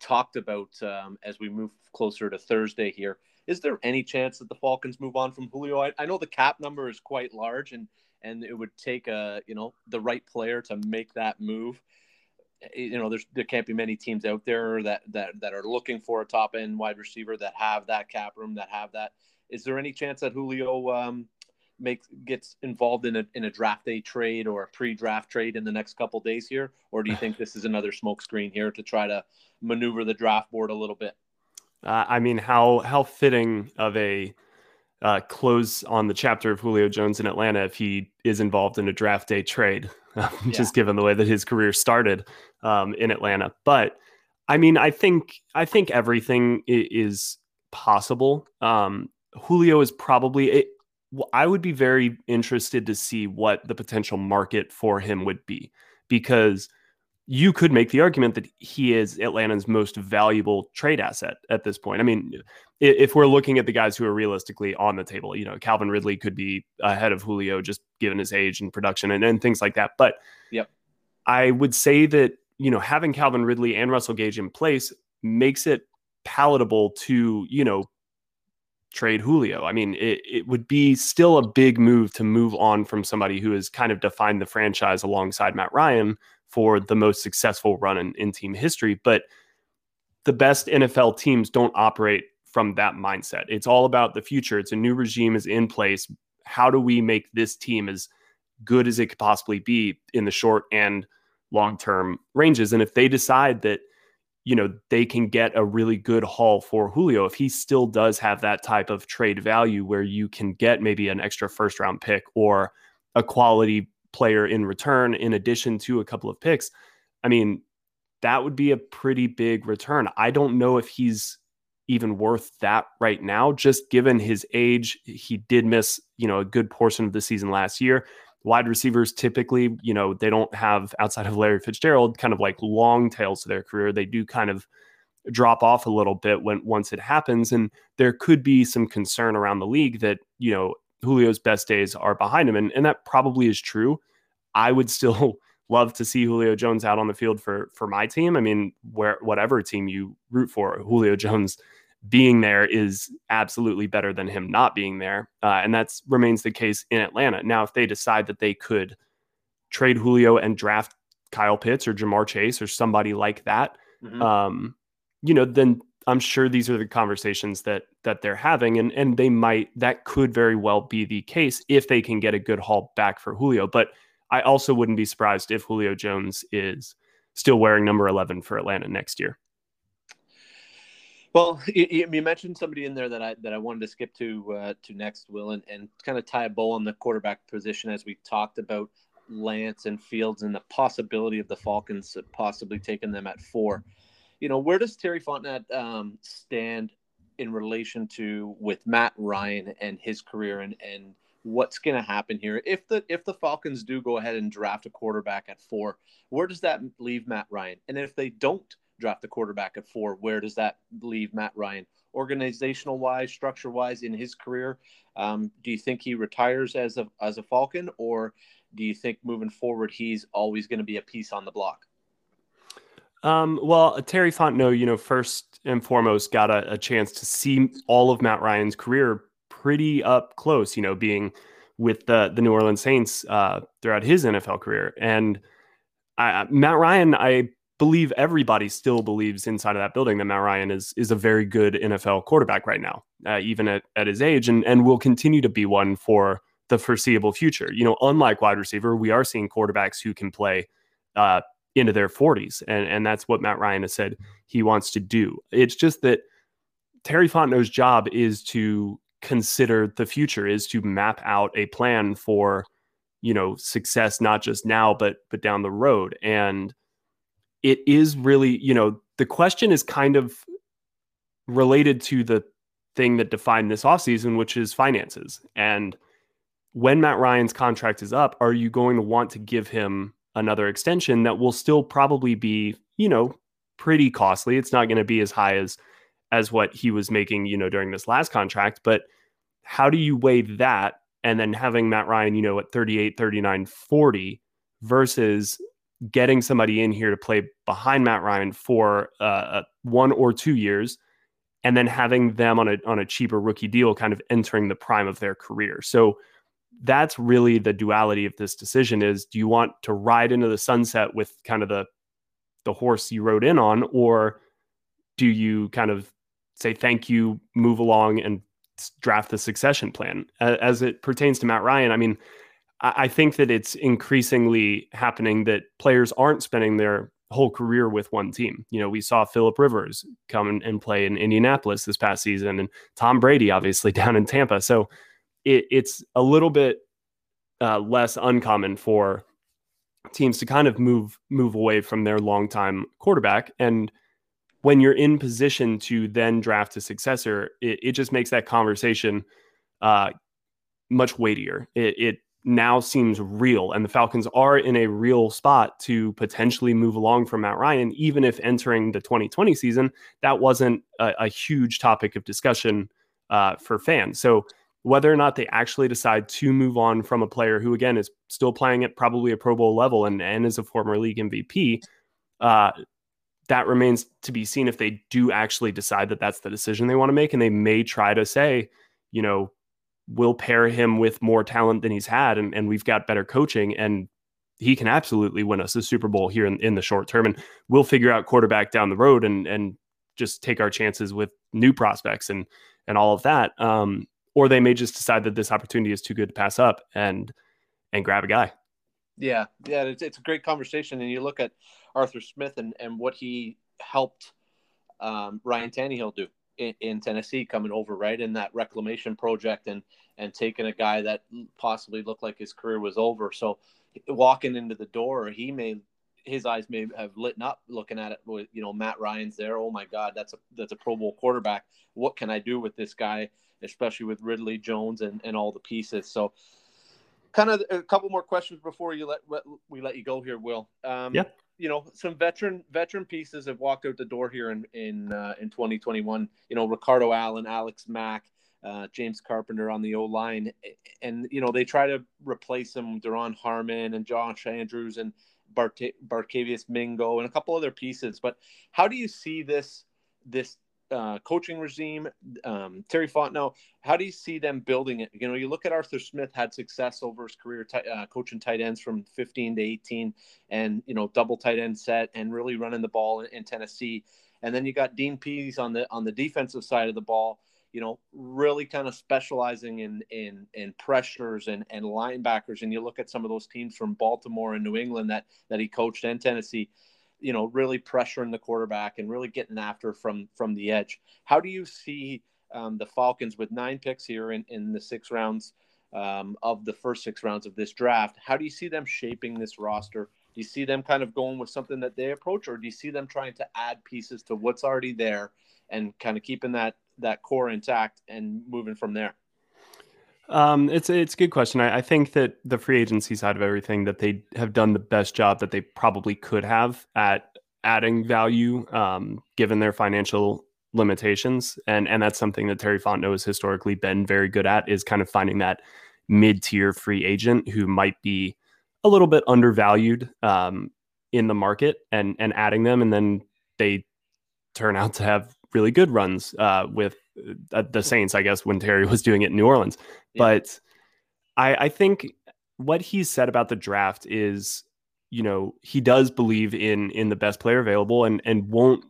talked about um, as we move closer to Thursday here. Is there any chance that the Falcons move on from Julio? I, I know the cap number is quite large and and it would take a you know the right player to make that move. You know, there's there can't be many teams out there that that that are looking for a top end wide receiver that have that cap room that have that. Is there any chance that Julio um, makes gets involved in a in a draft day trade or a pre-draft trade in the next couple days here, or do you think this is another smokescreen here to try to maneuver the draft board a little bit? Uh, I mean, how how fitting of a uh, close on the chapter of Julio Jones in Atlanta if he is involved in a draft day trade, [LAUGHS] just yeah. given the way that his career started um, in Atlanta. But I mean, I think I think everything is possible. Um, Julio is probably it, I would be very interested to see what the potential market for him would be because you could make the argument that he is Atlanta's most valuable trade asset at this point. I mean, if we're looking at the guys who are realistically on the table, you know, Calvin Ridley could be ahead of Julio just given his age and production and, and things like that. But yep. I would say that, you know, having Calvin Ridley and Russell Gage in place makes it palatable to, you know, trade Julio. I mean, it, it would be still a big move to move on from somebody who has kind of defined the franchise alongside Matt Ryan for the most successful run in, in team history. But the best NFL teams don't operate from that mindset. It's all about the future. It's a new regime is in place. How do we make this team as good as it could possibly be in the short and long term ranges? And if they decide that you know, they can get a really good haul for Julio if he still does have that type of trade value where you can get maybe an extra first round pick or a quality player in return in addition to a couple of picks. I mean, that would be a pretty big return. I don't know if he's even worth that right now just given his age. He did miss, you know, a good portion of the season last year wide receivers typically, you know, they don't have outside of Larry Fitzgerald kind of like long tails to their career. They do kind of drop off a little bit when once it happens and there could be some concern around the league that, you know, Julio's best days are behind him and and that probably is true. I would still [LAUGHS] love to see Julio Jones out on the field for for my team. I mean, where whatever team you root for, Julio Jones being there is absolutely better than him not being there. Uh, and that remains the case in Atlanta. Now, if they decide that they could trade Julio and draft Kyle Pitts or Ja'Marr Chase or somebody like that, mm-hmm. um, you know, then I'm sure these are the conversations that that they're having, and and they might that could very well be the case if they can get a good haul back for Julio. But I also wouldn't be surprised if Julio Jones is still wearing number 11 for Atlanta next year. Well, you, you, mentioned somebody in there that I that I wanted to skip to uh, to next, Will, and, and kind of tie a bow on the quarterback position as we talked about Lance and Fields and the possibility of the Falcons possibly taking them at four. You know, where does Terry Fontenot um, stand in relation to with Matt Ryan and his career and and what's going to happen here if the if the Falcons do go ahead and draft a quarterback at four? Where does that leave Matt Ryan? And if they don't draft the quarterback at four. Where does that leave Matt Ryan, organizational wise, structure wise, in his career? Um, do you think he retires as a as a Falcon, or do you think moving forward he's always going to be a piece on the block? Um, well, Terry Fontenot, you know, first and foremost, got a, a chance to see all of Matt Ryan's career pretty up close. You know, being with the the New Orleans Saints uh, throughout his NFL career, and I, Matt Ryan, I believe everybody still believes inside of that building that Matt Ryan is is a very good NFL quarterback right now, uh, even at, at his age, and and will continue to be one for the foreseeable future. You know, unlike wide receiver, we are seeing quarterbacks who can play uh, into their 40s, and and that's what Matt Ryan has said he wants to do. It's just that Terry Fontenot's job is to consider the future, is to map out a plan for you know success not just now but but down the road and it is really, you know, the question is kind of related to the thing that defined this offseason, which is finances. And when Matt Ryan's contract is up, are you going to want to give him another extension that will still probably be, you know, pretty costly? It's not going to be as high as as what he was making, you know, during this last contract, but how do you weigh that and then having Matt Ryan, you know, at 38, 39, 40 versus getting somebody in here to play behind Matt Ryan for uh, one or two years, and then having them on a on a cheaper rookie deal, kind of entering the prime of their career. So that's really the duality of this decision: is do you want to ride into the sunset with kind of the the horse you rode in on, or do you kind of say thank you, move along, and draft the succession plan? As it pertains to Matt Ryan, I mean I think that it's increasingly happening that players aren't spending their whole career with one team. You know, we saw Philip Rivers come and play in Indianapolis this past season, and Tom Brady obviously [LAUGHS] down in Tampa. So it, it's a little bit uh, less uncommon for teams to kind of move move away from their longtime quarterback. And when you're in position to then draft a successor, it, it just makes that conversation uh, much weightier. It, it now seems real. And the Falcons are in a real spot to potentially move along from Matt Ryan, even if entering the 2020 season, that wasn't a, a huge topic of discussion uh, for fans. So whether or not they actually decide to move on from a player who, again, is still playing at probably a Pro Bowl level and, and is a former league MVP, uh, that remains to be seen if they do actually decide that that's the decision they want to make. And they may try to say, you know, we'll pair him with more talent than he's had, and, and we've got better coaching, and he can absolutely win us a Super Bowl here in, in the short term. And we'll figure out quarterback down the road and and just take our chances with new prospects and and all of that. Um, or they may just decide that this opportunity is too good to pass up and and grab a guy. Yeah, yeah, it's, it's a great conversation, and you look at Arthur Smith and and what he helped um, Ryan Tannehill do in, in, Tennessee coming over right in that reclamation project and and taking a guy that possibly looked like his career was over. So walking into the door, he may his eyes may have lit up looking at it with you know Matt Ryan's there. Oh my God, that's a that's a Pro Bowl quarterback. What can I do with this guy, especially with Ridley Jones and and all the pieces? So kind of a couple more questions before you let, we let you go here, Will. Um, yeah you know some veteran veteran pieces have walked out the door here in in uh, in 2021. You know Ricardo Allen, Alex Mack, uh, James Carpenter on the O line, and you know they try to replace them. Duron Harmon and Josh Andrews and Bart- Barkevious Mingo and a couple other pieces. But how do you see this this uh, coaching regime, um, Terry Fontenot, how do you see them building it? You know, you look at Arthur Smith had success over his career t- uh, coaching tight ends from 15 to 18 and, you know, double tight end set and really running the ball in, in Tennessee. And then you got Dean Pees on the, on the defensive side of the ball, you know, really kind of specializing in, in, in pressures and, and linebackers. And you look at some of those teams from Baltimore and New England that, that he coached and Tennessee, you know, really pressuring the quarterback and really getting after from from the edge. How do you see um, the Falcons with nine picks here in, in the six rounds um, of the first six rounds of this draft? How do you see them shaping this roster? Do you see them kind of going with something that they approach, or do you see them trying to add pieces to what's already there and kind of keeping that that core intact and moving from there? Um, it's it's a good question. I, I, think that the free agency side of everything that they have done the best job that they probably could have at adding value, um, given their financial limitations, and and that's something that Terry Fontenot has historically been very good at is kind of finding that mid tier free agent who might be a little bit undervalued um, in the market and and adding them, and then they turn out to have really good runs uh, with uh, the Saints, I guess, when Terry [LAUGHS] was doing it in New Orleans. Yeah. But I, I think what he said about the draft is, you know, he does believe in in the best player available and and won't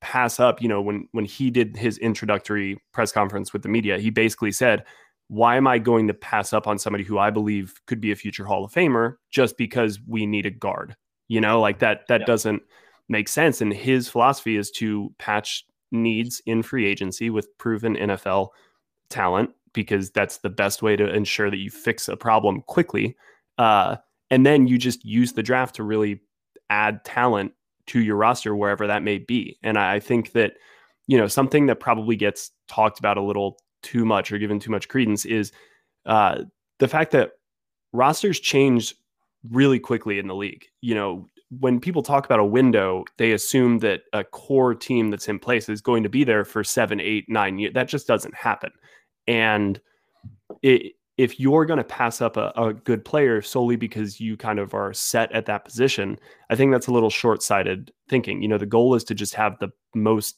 pass up. You know, when when he did his introductory press conference with the media, he basically said, "Why am I going to pass up on somebody who I believe could be a future Hall of Famer just because we need a guard?" You know, like that that yeah. doesn't make sense. And his philosophy is to patch needs in free agency with proven NFL talent because that's the best way to ensure that you fix a problem quickly. Uh, and then you just use the draft to really add talent to your roster wherever that may be. And I think that, you know, something that probably gets talked about a little too much or given too much credence is uh, the fact that rosters change really quickly in the league. You know, when people talk about a window, they assume that a core team that's in place is going to be there for seven, eight, nine years. That just doesn't happen. And it, if you're going to pass up a, a, good player solely because you kind of are set at that position, I think that's a little short sighted thinking. You know, the goal is to just have the most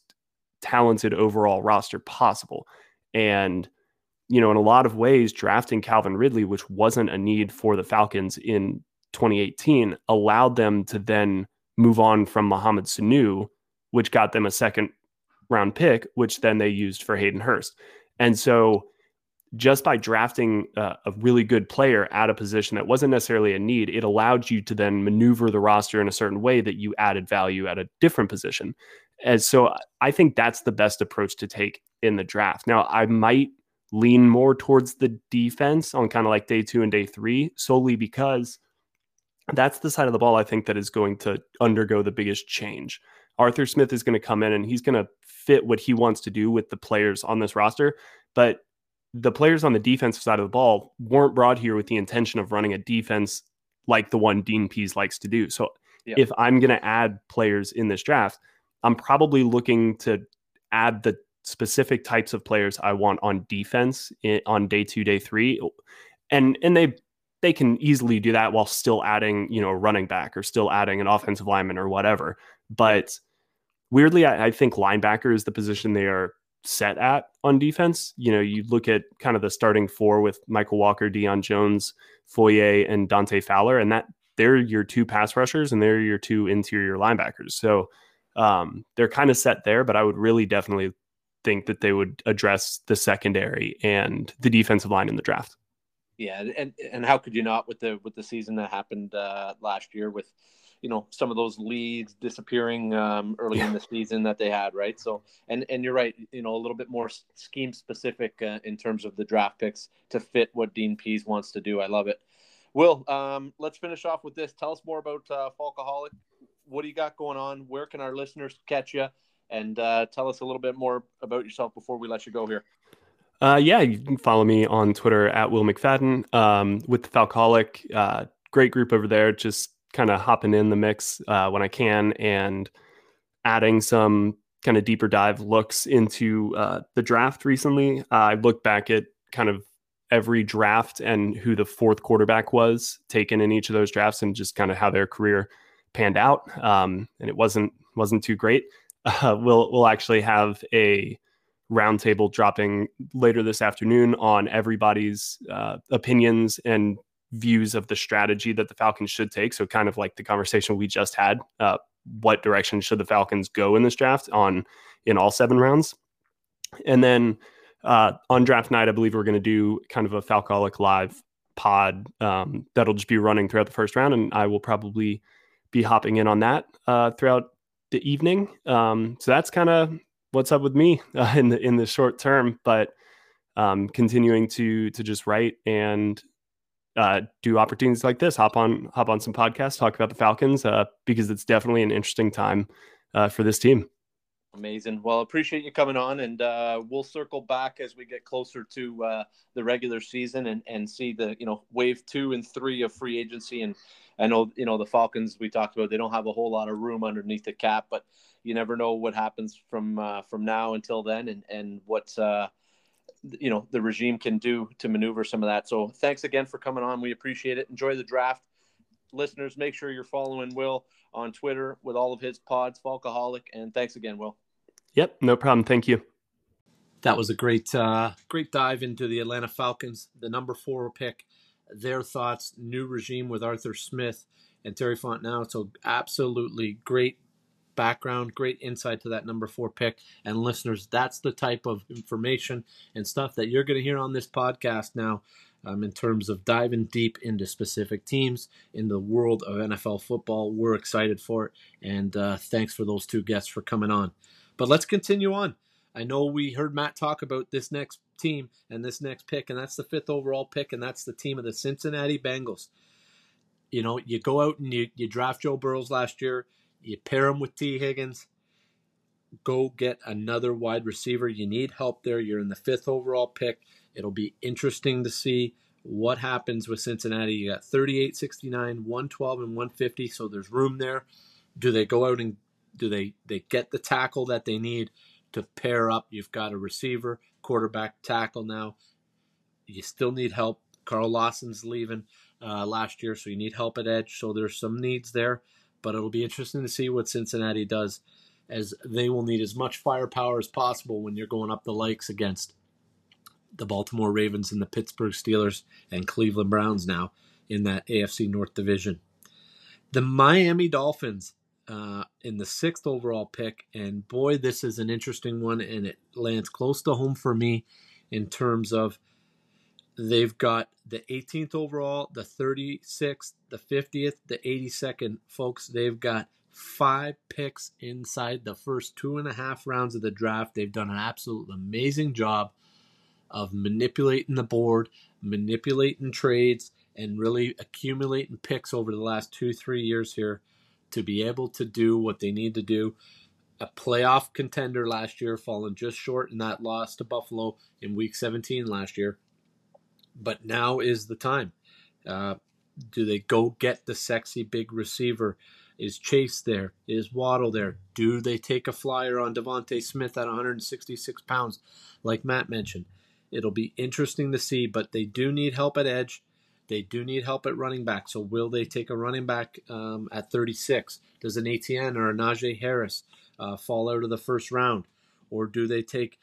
talented overall roster possible. And, you know, in a lot of ways, drafting Calvin Ridley, which wasn't a need for the Falcons in 2018 allowed them to then move on from Mohamed Sanu, which got them a second round pick, which then they used for Hayden Hurst. And so just by drafting uh, a really good player at a position that wasn't necessarily a need, it allowed you to then maneuver the roster in a certain way that you added value at a different position. And so I think that's the best approach to take in the draft. Now, I might lean more towards the defense on kind of like day two and day three, solely because that's the side of the ball I think that is going to undergo the biggest change. Arthur Smith is going to come in and he's going to fit what he wants to do with the players on this roster. But the players on the defensive side of the ball weren't brought here with the intention of running a defense like the one Dean Pees likes to do. So yeah. if I'm going to add players in this draft, I'm probably looking to add the specific types of players I want on defense in, on day two, day three. And and they they can easily do that while still adding, you know, a running back or still adding an offensive lineman or whatever. But weirdly, I, I think linebacker is the position they are set at on defense. You know, you look at kind of the starting four with Mykal Walker, Deion Jones, Foye, and Dante Fowler, and that they're your two pass rushers and they're your two interior linebackers. So um, they're kind of set there. But I would really definitely think that they would address the secondary and the defensive line in the draft. Yeah, and and how could you not with the with the season that happened uh, last year with you know some of those leads disappearing um, early yeah. in the season that they had, right? So and and you're right, you know, a little bit more scheme specific uh, in terms of the draft picks to fit what Dean Pees wants to do. I love it. Will, um, let's finish off with this. Tell us more about uh, Falcoholic. What do you got going on? Where can our listeners catch you? And uh, tell us a little bit more about yourself before we let you go here. Uh, yeah, you can follow me on Twitter at Will McFadden um, with the Falcoholic. Uh, great group over there. Just kind of hopping in the mix uh, when I can and adding some kind of deeper dive looks into uh, the draft recently. I looked back at kind of every draft and who the fourth quarterback was taken in each of those drafts and just kind of how their career panned out. Um, and it wasn't wasn't too great. [LAUGHS] Uh, we'll we'll actually have a roundtable dropping later this afternoon on everybody's uh, opinions and views of the strategy that the Falcons should take. So, kind of like the conversation we just had, uh, what direction should the Falcons go in this draft on in all seven rounds? And then uh, on draft night, I believe we're going to do kind of a Falcoholic live pod um, that'll just be running throughout the first round, and I will probably be hopping in on that uh, throughout the evening. Um, so that's kind of what's up with me [LAUGHS] uh, in the in the short term, but um, continuing to to just write and uh, do opportunities like this. Hop on hop on some podcasts, talk about the Falcons uh, because it's definitely an interesting time uh, for this team. Amazing. Well, appreciate you coming on, and uh, we'll circle back as we get closer to uh, the regular season and, and see the you know wave two and three of free agency. And I know you know the Falcons we talked about; they don't have a whole lot of room underneath the cap, but you never know what happens from uh, from now until then, and and what uh, you know the regime can do to maneuver some of that. So thanks again for coming on. We appreciate it. Enjoy the draft, listeners. Make sure you're following Will on Twitter with all of his pods, Falcoholic, and thanks again, Will. Yep, no problem. Thank you. That was a great, uh, great dive into the Atlanta Falcons, the number four pick, their thoughts, new regime with Arthur Smith and Terry Fontenot. So absolutely great background, great insight to that number four pick. And listeners, that's the type of information and stuff that you're going to hear on this podcast now. Um, in terms of diving deep into specific teams in the world of NFL football, we're excited for it. And uh, thanks for those two guests for coming on. But let's continue on. I know we heard Matt talk about this next team and this next pick, and that's the fifth overall pick, and that's the team of the Cincinnati Bengals. You know, you go out and you, you draft Joe Burrows last year. You pair him with Tee Higgins. Go get another wide receiver. You need help there. You're in the fifth overall pick. It'll be interesting to see what happens with Cincinnati. You got 38, 69, 112, and 150, so there's room there. Do they go out and do they they get the tackle that they need to pair up? You've got a receiver, quarterback, tackle now. You still need help. Carl Lawson's leaving uh, last year, so you need help at edge. So there's some needs there but it'll be interesting to see what Cincinnati does, as they will need as much firepower as possible when you're going up the likes against the Baltimore Ravens and the Pittsburgh Steelers and Cleveland Browns now in that AFC North division. The Miami Dolphins uh, in the sixth overall pick, and boy, this is an interesting one, and it lands close to home for me in terms of They've got the 18th overall, the 36th, the 50th, the 82nd. Folks, they've got five picks inside the first two and a half rounds of the draft. They've done an absolute amazing job of manipulating the board, manipulating trades, and really accumulating picks over the last two, three years here to be able to do what they need to do. A playoff contender last year, falling just short in that loss to Buffalo in week 17 last year but now is the time. Uh, do they go get the sexy big receiver? Is Chase there? Is Waddle there? Do they take a flyer on DeVonta Smith at 166 pounds, like Matt mentioned? It'll be interesting to see, but they do need help at edge. They do need help at running back. So will they take a running back um, at 36? Does an Etienne or a Najee Harris uh, fall out of the first round? Or do they take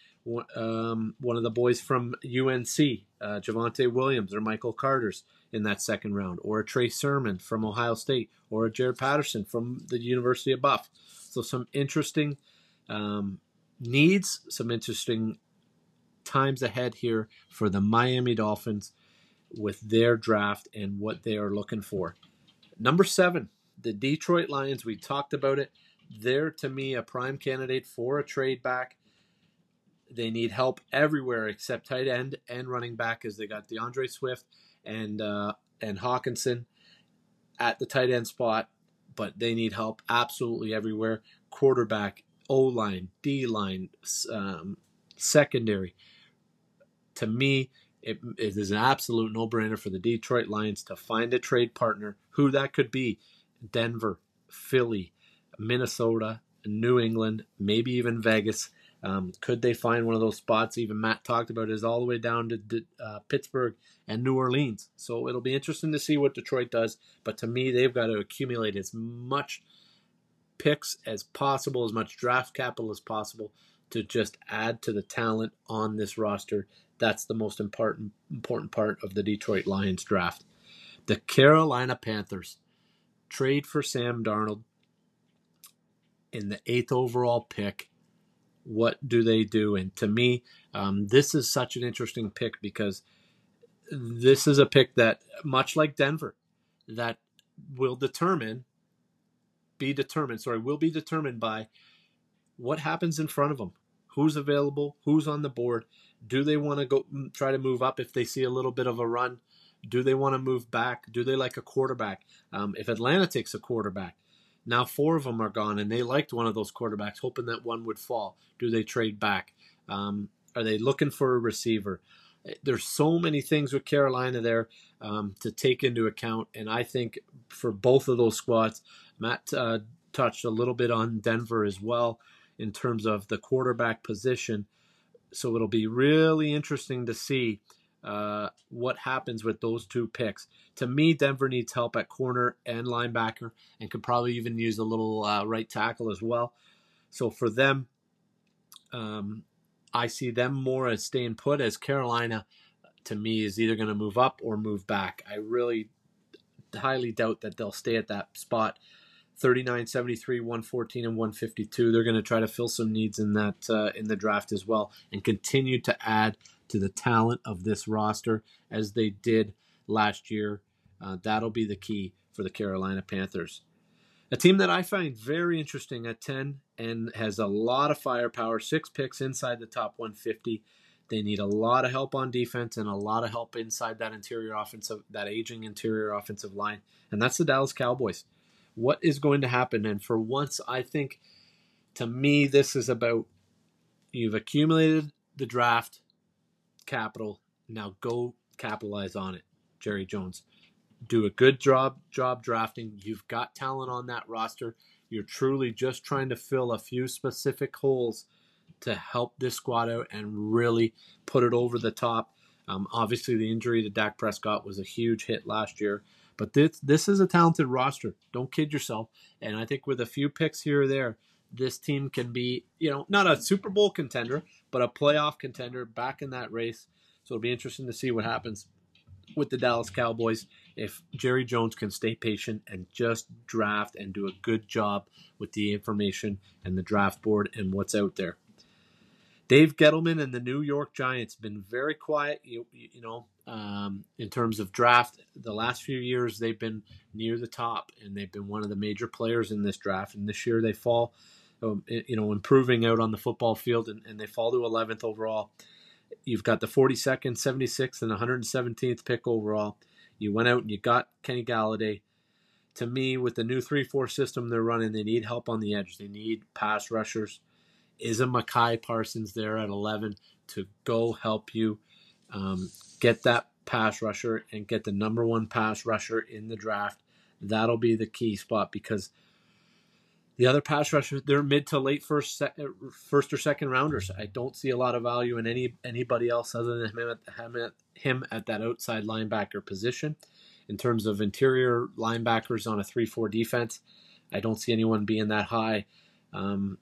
um, one of the boys from UNC, uh, Javonte Williams or Michael Carter's in that second round, or a Trey Sermon from Ohio State, or a Jaret Patterson from the University of Buff. So some interesting um, needs, some interesting times ahead here for the Miami Dolphins with their draft and what they are looking for. Number seven, the Detroit Lions. We talked about it. They're to me a prime candidate for a trade back. They need help everywhere except tight end and running back, as they got D'Andre Swift and uh, and Hockenson at the tight end spot, but they need help absolutely everywhere. Quarterback, O line, D line, um, secondary. To me, it, it is an absolute no brainer for the Detroit Lions to find a trade partner, who that could be Denver, Philly, Minnesota, New England, maybe even Vegas. Um, could they find one of those spots? Even Matt talked about is all the way down to uh, Pittsburgh and New Orleans. So it'll be interesting to see what Detroit does. But to me, they've got to accumulate as much picks as possible, as much draft capital as possible to just add to the talent on this roster. That's the most important important part of the Detroit Lions draft. The Carolina Panthers trade for Sam Darnold in the eighth overall pick. What do they do? And to me, um, this is such an interesting pick because this is a pick that, much like Denver, that will determine, be determined, sorry, will be determined by what happens in front of them. Who's available? Who's on the board? Do they want to go try to move up if they see a little bit of a run? Do they want to move back? Do they like a quarterback? Um, if Atlanta takes a quarterback, now four of them are gone, and they liked one of those quarterbacks, hoping that one would fall. Do they trade back? Um, are they looking for a receiver? There's so many things with Carolina there um, to take into account, and I think for both of those squads, Matt uh, touched a little bit on Denver as well in terms of the quarterback position. So it'll be really interesting to see uh, what happens with those two picks. To me, Denver needs help at corner and linebacker, and could probably even use a little uh, right tackle as well. So for them, um, I see them more as staying put. As Carolina, to me, is either going to move up or move back. I really highly doubt that they'll stay at that spot. 39, 73, 114, and 152. They're going to try to fill some needs in that uh, in the draft as well, and continue to add to the talent of this roster as they did last year. Uh, that'll be the key for the Carolina Panthers. A team that I find very interesting at 10 and has a lot of firepower, six picks inside the top 150. They need a lot of help on defense and a lot of help inside that interior offensive, that aging interior offensive line. And that's the Dallas Cowboys. What is going to happen? And for once, I think to me, this is about you've accumulated the draft capital. Now go capitalize on it, Jerry Jones. Do a good job job drafting. You've got talent on that roster. You're truly just trying to fill a few specific holes to help this squad out and really put it over the top. Um, obviously, the injury to Dak Prescott was a huge hit last year, but this this is a talented roster. Don't kid yourself. And I think with a few picks here or there, this team can be, you know, not a Super Bowl contender, but a playoff contender back in that race. So it'll be interesting to see what happens with the Dallas Cowboys if Jerry Jones can stay patient and just draft and do a good job with the information and the draft board and what's out there. Dave Gettleman and the New York Giants have been very quiet, you, you know, um, in terms of draft. The last few years, they've been near the top and they've been one of the major players in this draft. And this year, they fall um, you know, improving out on the football field, and, and they fall to 11th overall. You've got the 42nd, 76th, and 117th pick overall. You went out and you got Kenny Golladay. To me, with the new 3 4 system they're running, they need help on the edge. They need pass rushers. Is a Micah Parsons there at 11 to go help you um, get that pass rusher and get the number one pass rusher in the draft? That'll be the key spot because the other pass rushers, they're mid to late first, uh, first or second rounders. I don't see a lot of value in any anybody else other than him at, him at, him at that outside linebacker position. In terms of interior linebackers on a three-four defense, I don't see anyone being that high. Um,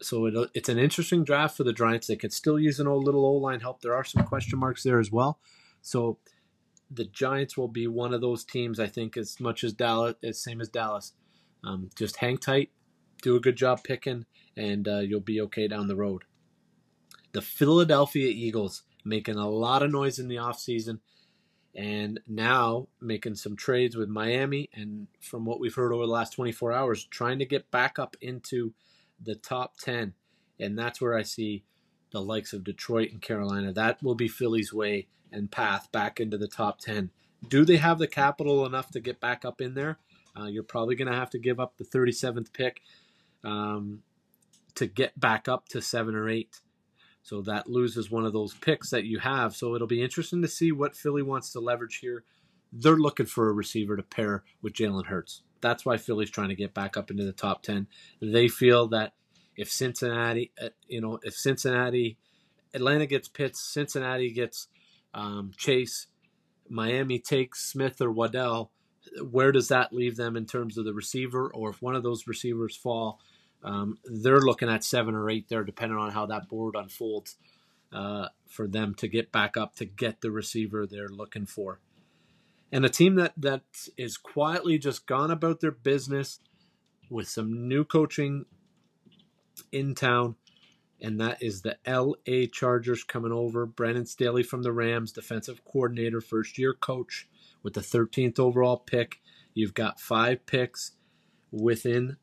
so it, it's an interesting draft for the Giants. They could still use an old little O line help. There are some question marks there as well. So the Giants will be one of those teams. I think as much as Dallas, as same as Dallas um, just hang tight, do a good job picking, and uh, you'll be okay down the road. The Philadelphia Eagles making a lot of noise in the offseason and now making some trades with Miami. And from what we've heard over the last 24 hours, trying to get back up into the top 10. And that's where I see the likes of Detroit and Carolina. That will be Philly's way and path back into the top 10. Do they have the capital enough to get back up in there? Uh, you're probably going to have to give up the 37th pick um, to get back up to seven or eight. So that loses one of those picks that you have. So it'll be interesting to see what Philly wants to leverage here. They're looking for a receiver to pair with Jalen Hurts. That's why Philly's trying to get back up into the top 10. They feel that if Cincinnati, uh, you know, if Cincinnati, Atlanta gets Pitts, Cincinnati gets um, Chase, Miami takes Smith or Waddle, where does that leave them in terms of the receiver? Or if one of those receivers fall, um, they're looking at seven or eight there, depending on how that board unfolds uh, for them to get back up to get the receiver they're looking for. And a team that that is quietly just gone about their business with some new coaching in town, and that is the LA Chargers coming over. Brandon Staley from the Rams, defensive coordinator, first year coach with the 13th overall pick. You've got five picks within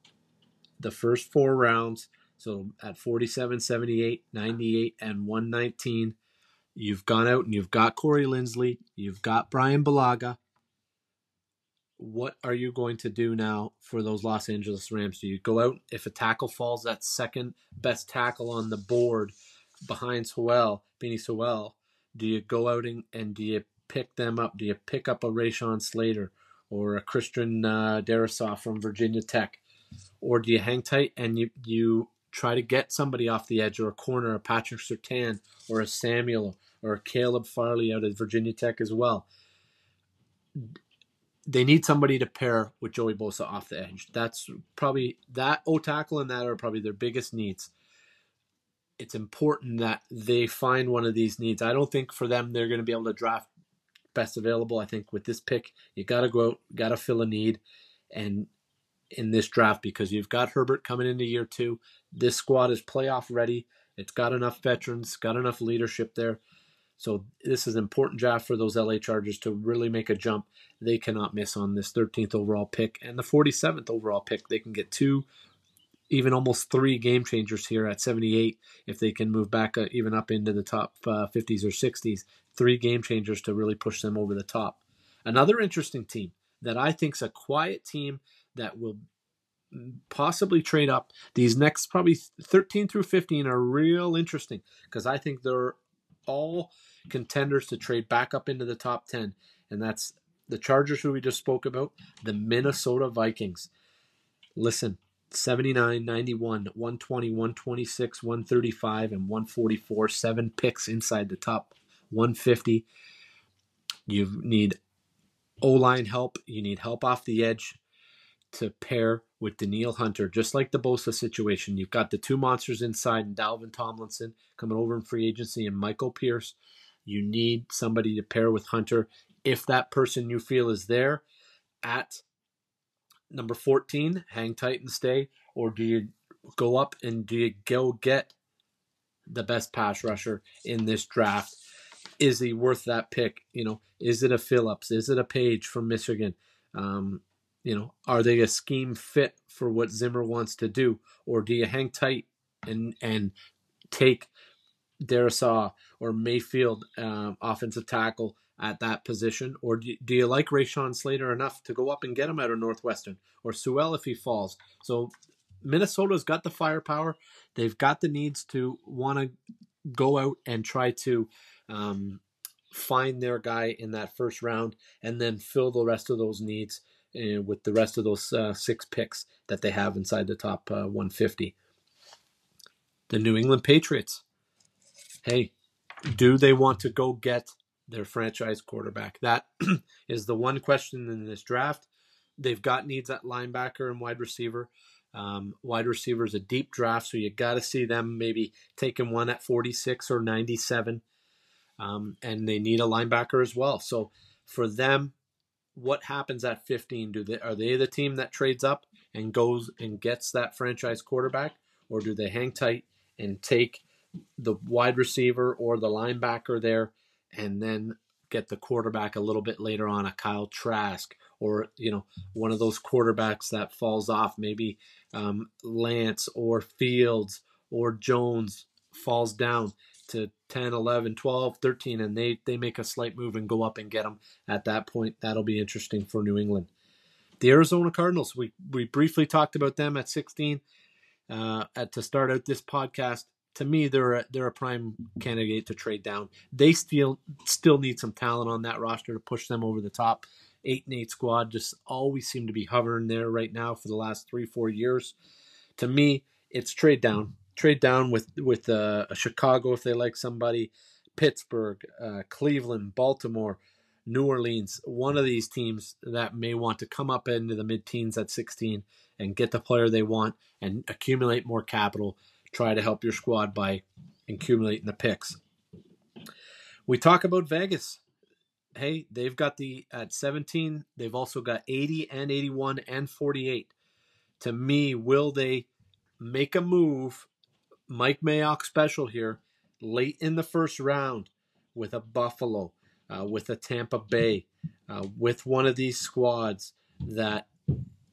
the first four rounds. So at 47, 78, 98, and 119, you've gone out and you've got Corey Linsley, you've got Brian Bulaga. What are you going to do now for those Los Angeles Rams? Do you go out if a tackle falls, that second best tackle on the board behind Sewell, Penei Sewell? Do you go out and, and do you pick them up? Do you pick up a Rashawn Slater or a Christian uh, from Virginia Tech? or do you hang tight and you you try to get somebody off the edge or a corner, a Patrick Surtain or a Samuel or a Caleb Farley out of Virginia Tech as well. They need somebody to pair with Joey Bosa off the edge. That's probably that O tackle and that are probably their biggest needs. It's important that they find one of these needs. I don't think for them they're going to be able to draft best available. I think with this pick, you got to go out, got to fill a need, and in this draft because you've got Herbert coming into year two. This squad is playoff ready. It's got enough veterans, got enough leadership there. So this is an important draft for those LA Chargers to really make a jump. They cannot miss on this 13th overall pick and the 47th overall pick. They can get two, even almost three game changers here at 78 if they can move back uh, even up into the top uh, 50s or 60s. Three game changers to really push them over the top. Another interesting team that I think is a quiet team that will possibly trade up. These next probably 13 through 15 are real interesting because I think they're all contenders to trade back up into the top 10. And that's the Chargers, who we just spoke about, the Minnesota Vikings. Listen, 79, 91, 120, 126, 135, and 144. Seven picks inside the top 150. You need O line help. You need help off the edge to pair with Danielle Hunter, just like the Bosa situation. You've got the two monsters inside, and Dalvin Tomlinson coming over in free agency, and Michael Pierce. You need somebody to pair with Hunter. If that person you feel is there at number 14, hang tight and stay, or do you go up and do you go get the best pass rusher in this draft? Is he worth that pick? You know, is it a Phillips? Is it a Page from Michigan? Um, you know, are they a scheme fit for what Zimmer wants to do, or do you hang tight and and take Darrisaw or Mayfield um, offensive tackle at that position, or do, you like Rashawn Slater enough to go up and get him out of Northwestern or Sewell if he falls? So Minnesota's got the firepower. They've got the needs to want to go out and try to um, find their guy in that first round and then fill the rest of those needs uh, with the rest of those uh, six picks that they have inside the top uh, 150. The New England Patriots. Hey, do they want to go get their franchise quarterback? That [CLEARS THROAT] is the one question in this draft. They've got needs at linebacker and wide receiver. Um, wide receiver is a deep draft, so you got to see them maybe taking one at 46 or 97. Um, and they need a linebacker as well. So for them, what happens at 15? Do they are they the team that trades up? and goes and gets that franchise quarterback, or do they hang tight and take the wide receiver or the linebacker there and then get the quarterback a little bit later on, a Kyle Trask, or you know one of those quarterbacks that falls off, maybe um, Lance or Fields or Jones falls down to 10, 11, 12, 13, and they, they make a slight move and go up and get them at that point. That'll be interesting for New England. The Arizona Cardinals, we, we briefly talked about them at 16 uh, at, to start out this podcast. To me, they're a, they're a prime candidate to trade down. They still still need some talent on that roster to push them over the top. Eight and eight squad just always seem to be hovering there right now for the last three four years. To me, it's trade down trade down with with uh, Chicago if they like somebody, Pittsburgh, uh, Cleveland, Baltimore, New Orleans. One of these teams that may want to come up into the mid teens at 16 and get the player they want and accumulate more capital. Try to help your squad by accumulating the picks. We talk about Vegas. Hey, they've got the at 17. They've also got 80 and 81 and 48. To me, will they make a move Mike Mayock special here late in the first round with a Buffalo, uh, with a Tampa Bay, uh, with one of these squads that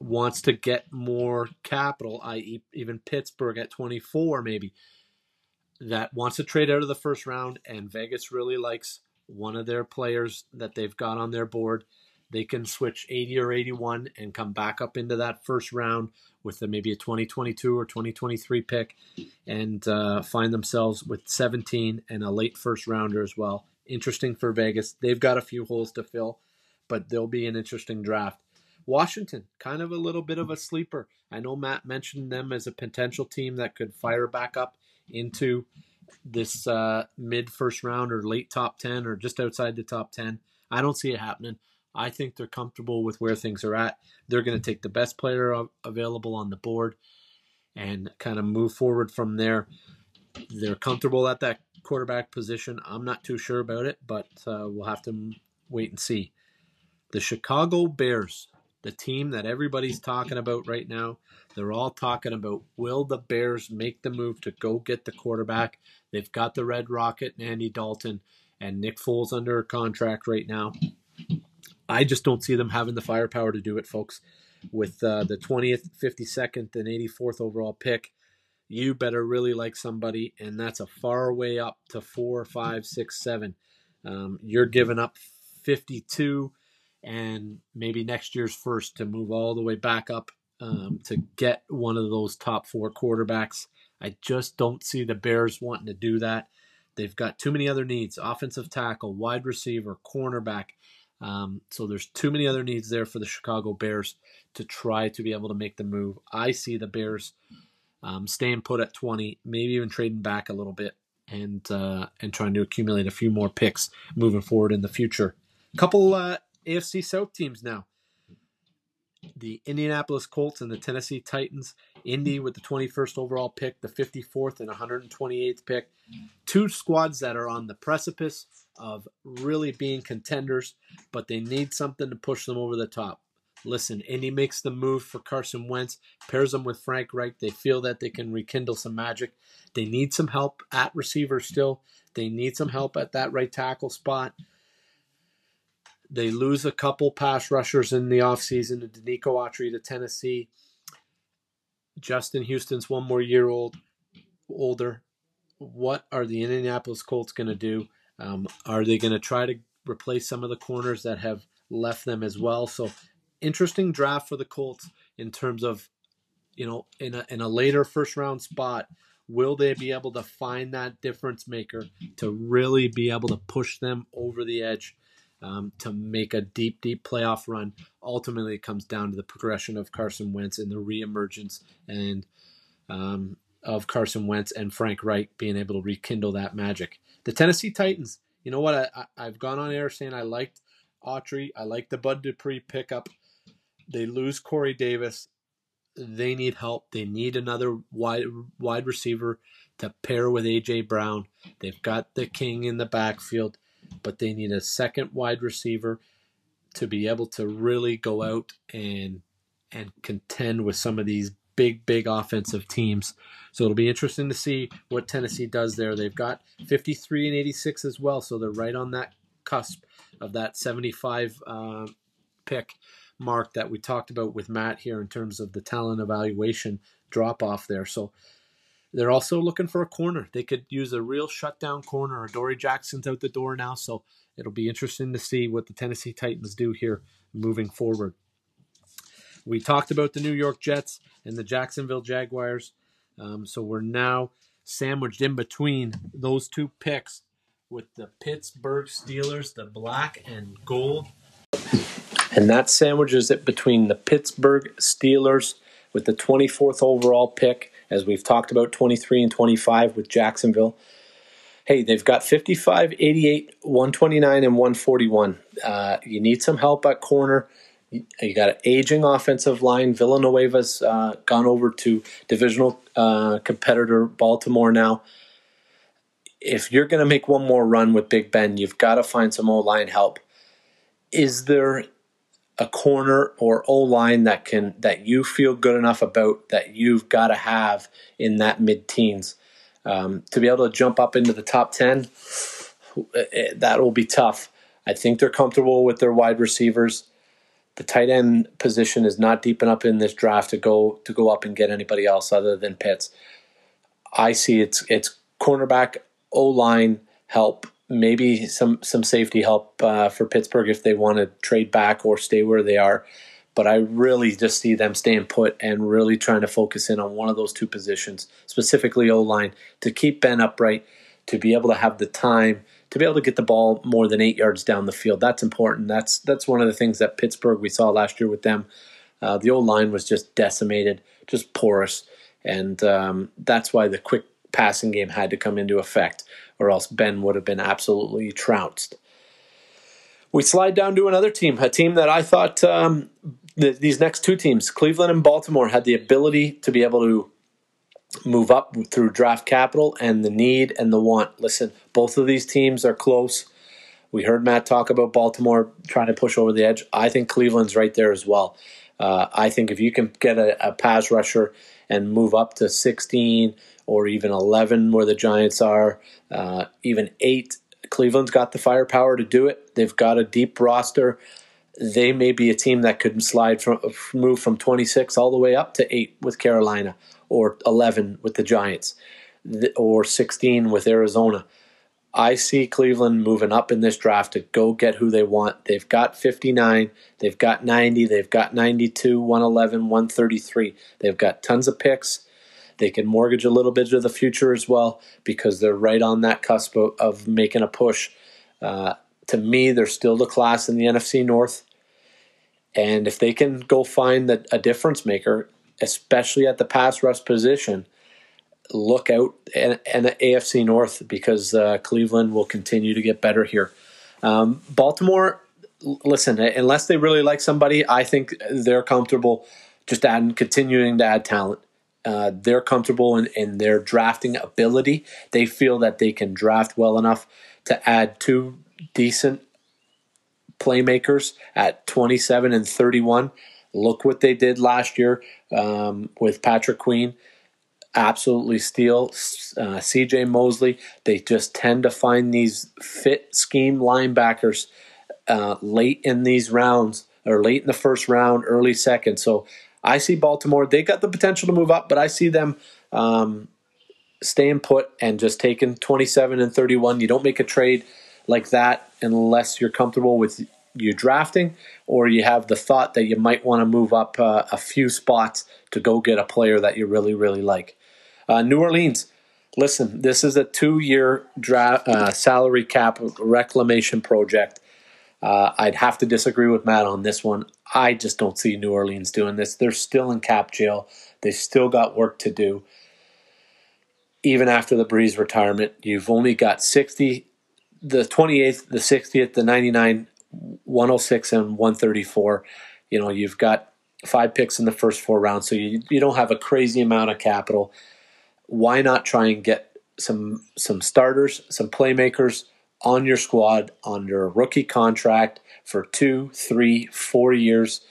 wants to get more capital, i.e., even Pittsburgh at 24, maybe, that wants to trade out of the first round, and Vegas really likes one of their players that they've got on their board they can switch 80 or 81 and come back up into that first round with a, maybe a 2022 or 2023 pick and uh, find themselves with 17 and a late first rounder as well. Interesting for Vegas. They've got a few holes to fill, but they'll be an interesting draft. Washington, kind of a little bit of a sleeper. I know Matt mentioned them as a potential team that could fire back up into this uh, mid first round or late top 10 or just outside the top 10. I don't see it happening. I think they're comfortable with where things are at. They're going to take the best player available on the board and kind of move forward from there. They're comfortable at that quarterback position. I'm not too sure about it, but uh, we'll have to wait and see. The Chicago Bears, the team that everybody's talking about right now, they're all talking about will the Bears make the move to go get the quarterback? They've got the Red Rocket and Andy Dalton and Nick Foles under contract right now. I just don't see them having the firepower to do it, folks. With uh, the 20th, 52nd, and 84th overall pick, you better really like somebody, and that's a far way up to four, five, six, seven. Um, you're giving up 52 and maybe next year's first to move all the way back up um, to get one of those top four quarterbacks. I just don't see the Bears wanting to do that. They've got too many other needs offensive tackle, wide receiver, cornerback. Um, so there's too many other needs there for the Chicago Bears to try to be able to make the move. I see the Bears um, staying put at 20, maybe even trading back a little bit and uh, and trying to accumulate a few more picks moving forward in the future. A couple uh, AFC South teams now. The Indianapolis Colts and the Tennessee Titans. Indy with the 21st overall pick, the 54th and 128th pick. Two squads that are on the precipice of really being contenders, but they need something to push them over the top. Listen, Indy makes the move for Carson Wentz, pairs them with Frank Reich. They feel that they can rekindle some magic. They need some help at receiver still. They need some help at that right tackle spot. They lose a couple pass rushers in the offseason to Denico Autry to Tennessee. Justin Houston's one more year old older. What are the Indianapolis Colts going to do? Um, are they going to try to replace some of the corners that have left them as well? So, interesting draft for the Colts in terms of, you know, in a, in a later first round spot. Will they be able to find that difference maker to really be able to push them over the edge um, to make a deep, deep playoff run? Ultimately, it comes down to the progression of Carson Wentz and the reemergence and um, of Carson Wentz and Frank Reich being able to rekindle that magic. The Tennessee Titans, you know what? I, I, have gone on air saying I liked Autry. I like the Bud Dupree pickup. They lose Corey Davis. They need help. They need another wide wide receiver to pair with AJ Brown. They've got the king in the backfield, but they need a second wide receiver to be able to really go out and and contend with some of these big, big offensive teams. So it'll be interesting to see what Tennessee does there. They've got 53 and 86 as well, so they're right on that cusp of that 75 uh, pick mark that we talked about with Matt here in terms of the talent evaluation drop off there. So they're also looking for a corner. They could use a real shutdown corner. Dory Jackson's out the door now, so it'll be interesting to see what the Tennessee Titans do here moving forward. We talked about the New York Jets and the Jacksonville Jaguars. Um, so we're now sandwiched in between those two picks with the Pittsburgh Steelers, the black and gold. And that sandwiches it between the Pittsburgh Steelers with the 24th overall pick, as we've talked about 23 and 25 with Jacksonville. Hey, they've got 55, 88, 129, and 141. Uh, you need some help at corner. You got an aging offensive line. Villanueva's uh, gone over to divisional uh, competitor Baltimore now. If you're going to make one more run with Big Ben, you've got to find some O line help. Is there a corner or O line that can that you feel good enough about that you've got to have in that mid teens um, to be able to jump up into the top ten? Eh, eh, that will be tough. I think they're comfortable with their wide receivers the tight end position is not deep enough in this draft to go to go up and get anybody else other than Pitts. I see it's it's cornerback, O line help, maybe some some safety help uh, for Pittsburgh if they want to trade back or stay where they are. But I really just see them staying put and really trying to focus in on one of those two positions, specifically O line, to keep Ben upright, to be able to have the time to be able to get the ball more than eight yards down the field. That's important. That's that's one of the things that Pittsburgh we saw last year with them. Uh, the old line was just decimated, just porous, and um, that's why the quick passing game had to come into effect, or else Ben would have been absolutely trounced. We slide down to another team, a team that I thought um, the, these next two teams, Cleveland and Baltimore, had the ability to be able to move up through draft capital and the need and the want. Listen, both of these teams are close. We heard Matt talk about Baltimore trying to push over the edge. I think Cleveland's right there as well. Uh, I think if you can get a, a pass rusher and move up to 16 or even 11 where the Giants are, uh, even eight, Cleveland's got the firepower to do it. They've got a deep roster. They may be a team that could slide from move from 26 all the way up to eight with Carolina or 11 with the Giants or 16 with Arizona. I see Cleveland moving up in this draft to go get who they want. They've got 59, they've got 90, they've got 92, 111, 133. They've got tons of picks. They can mortgage a little bit of the future as well because they're right on that cusp of, of making a push. Uh, to me, they're still the class in the NFC North. And if they can go find the, a difference maker, especially at the pass rush position, look out and, the AFC North because uh, Cleveland will continue to get better here. Um, Baltimore, listen, unless they really like somebody, I think they're comfortable just adding, continuing to add talent. Uh, they're comfortable in, in their drafting ability. They feel that they can draft well enough to add two decent playmakers at 27 and 31 Look what they did last year um, with Patrick Queen. Absolutely steal. Uh, CJ Mosley. They just tend to find these fit scheme linebackers uh, late in these rounds or late in the first round, early second. So I see Baltimore. They got the potential to move up, but I see them um, staying put and just taking 27 and 31. You don't make a trade like that unless you're comfortable with you drafting or you have the thought that you might want to move up uh, a few spots to go get a player that you really, really like. Uh, New Orleans, listen, this is a two year dra- uh, salary cap reclamation project. Uh, I'd have to disagree with Matt on this one. I just don't see New Orleans doing this. They're still in cap jail, they still got work to do. Even after the Brees retirement, you've only got 60, the 28th, the 60th, the 99 106 and 134. You know, you've got five picks in the first four rounds, so you, you don't have a crazy amount of capital. Why not try and get some some starters, some playmakers on your squad under a rookie contract for two, three, four years?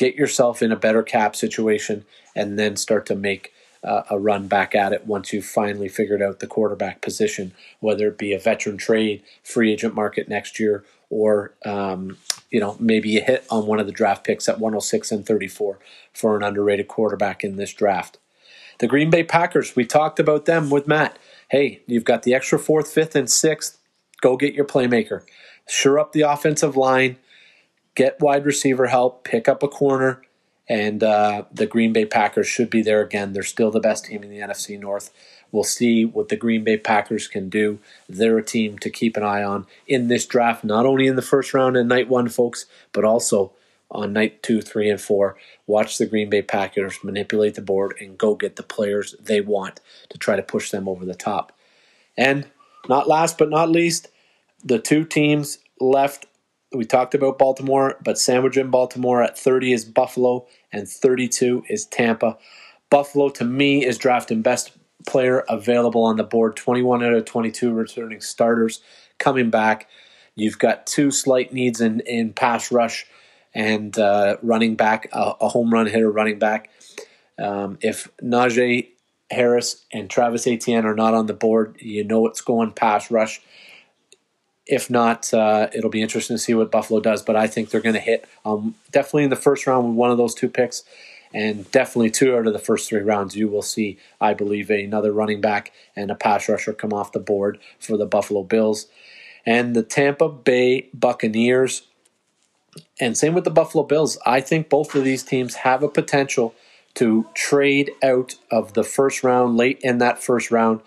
get yourself in a better cap situation, and then start to make uh, a run back at it once you've finally figured out the quarterback position, whether it be a veteran trade, free agent market next year, or um, you know maybe you hit on one of the draft picks at 106 and 34 for an underrated quarterback in this draft. The Green Bay Packers, we talked about them with Matt. Hey, you've got the extra fourth, fifth, and sixth. Go get your playmaker. Sure up the offensive line, get wide receiver help, pick up a corner, and uh, the Green Bay Packers should be there again. They're still the best team in the NFC North. We'll see what the Green Bay Packers can do. They're a team to keep an eye on in this draft, not only in the first round and night one, folks, but also on night two, three, and four. Watch the Green Bay Packers manipulate the board and go get the players they want to try to push them over the top. And not last but not least, the two teams left. We talked about Baltimore, but sandwich in Baltimore at 30 is Buffalo and 32 is Tampa. Buffalo, to me, is drafting best player available on the board. 21 out of 22 returning starters coming back. You've got two slight needs in, in pass rush and uh, running back, a, a, home run hitter running back. Um, if Najee Harris and Travis Etienne are not on the board, you know it's going pass rush. If not, uh, it'll be interesting to see what Buffalo does. But I think they're going to hit um, definitely in the first round with one of those two picks, and definitely two out of the first three rounds. You will see, I believe, another running back and a pass rusher come off the board for the Buffalo Bills. And the Tampa Bay Buccaneers and same with the Buffalo Bills. I think both of these teams have a potential to trade out of the first round, late in that first round.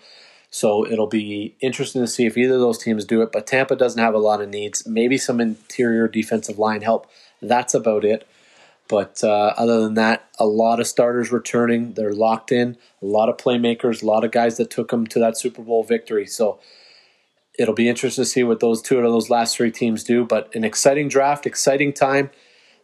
So it'll be interesting to see if either of those teams do it. But Tampa doesn't have a lot of needs. Maybe some interior defensive line help. That's about it. But uh, other than that, a lot of starters returning. They're locked in. A lot of playmakers. A lot of guys that took them to that Super Bowl victory. So it'll be interesting to see what those two of those last three teams do. But an exciting draft, exciting time.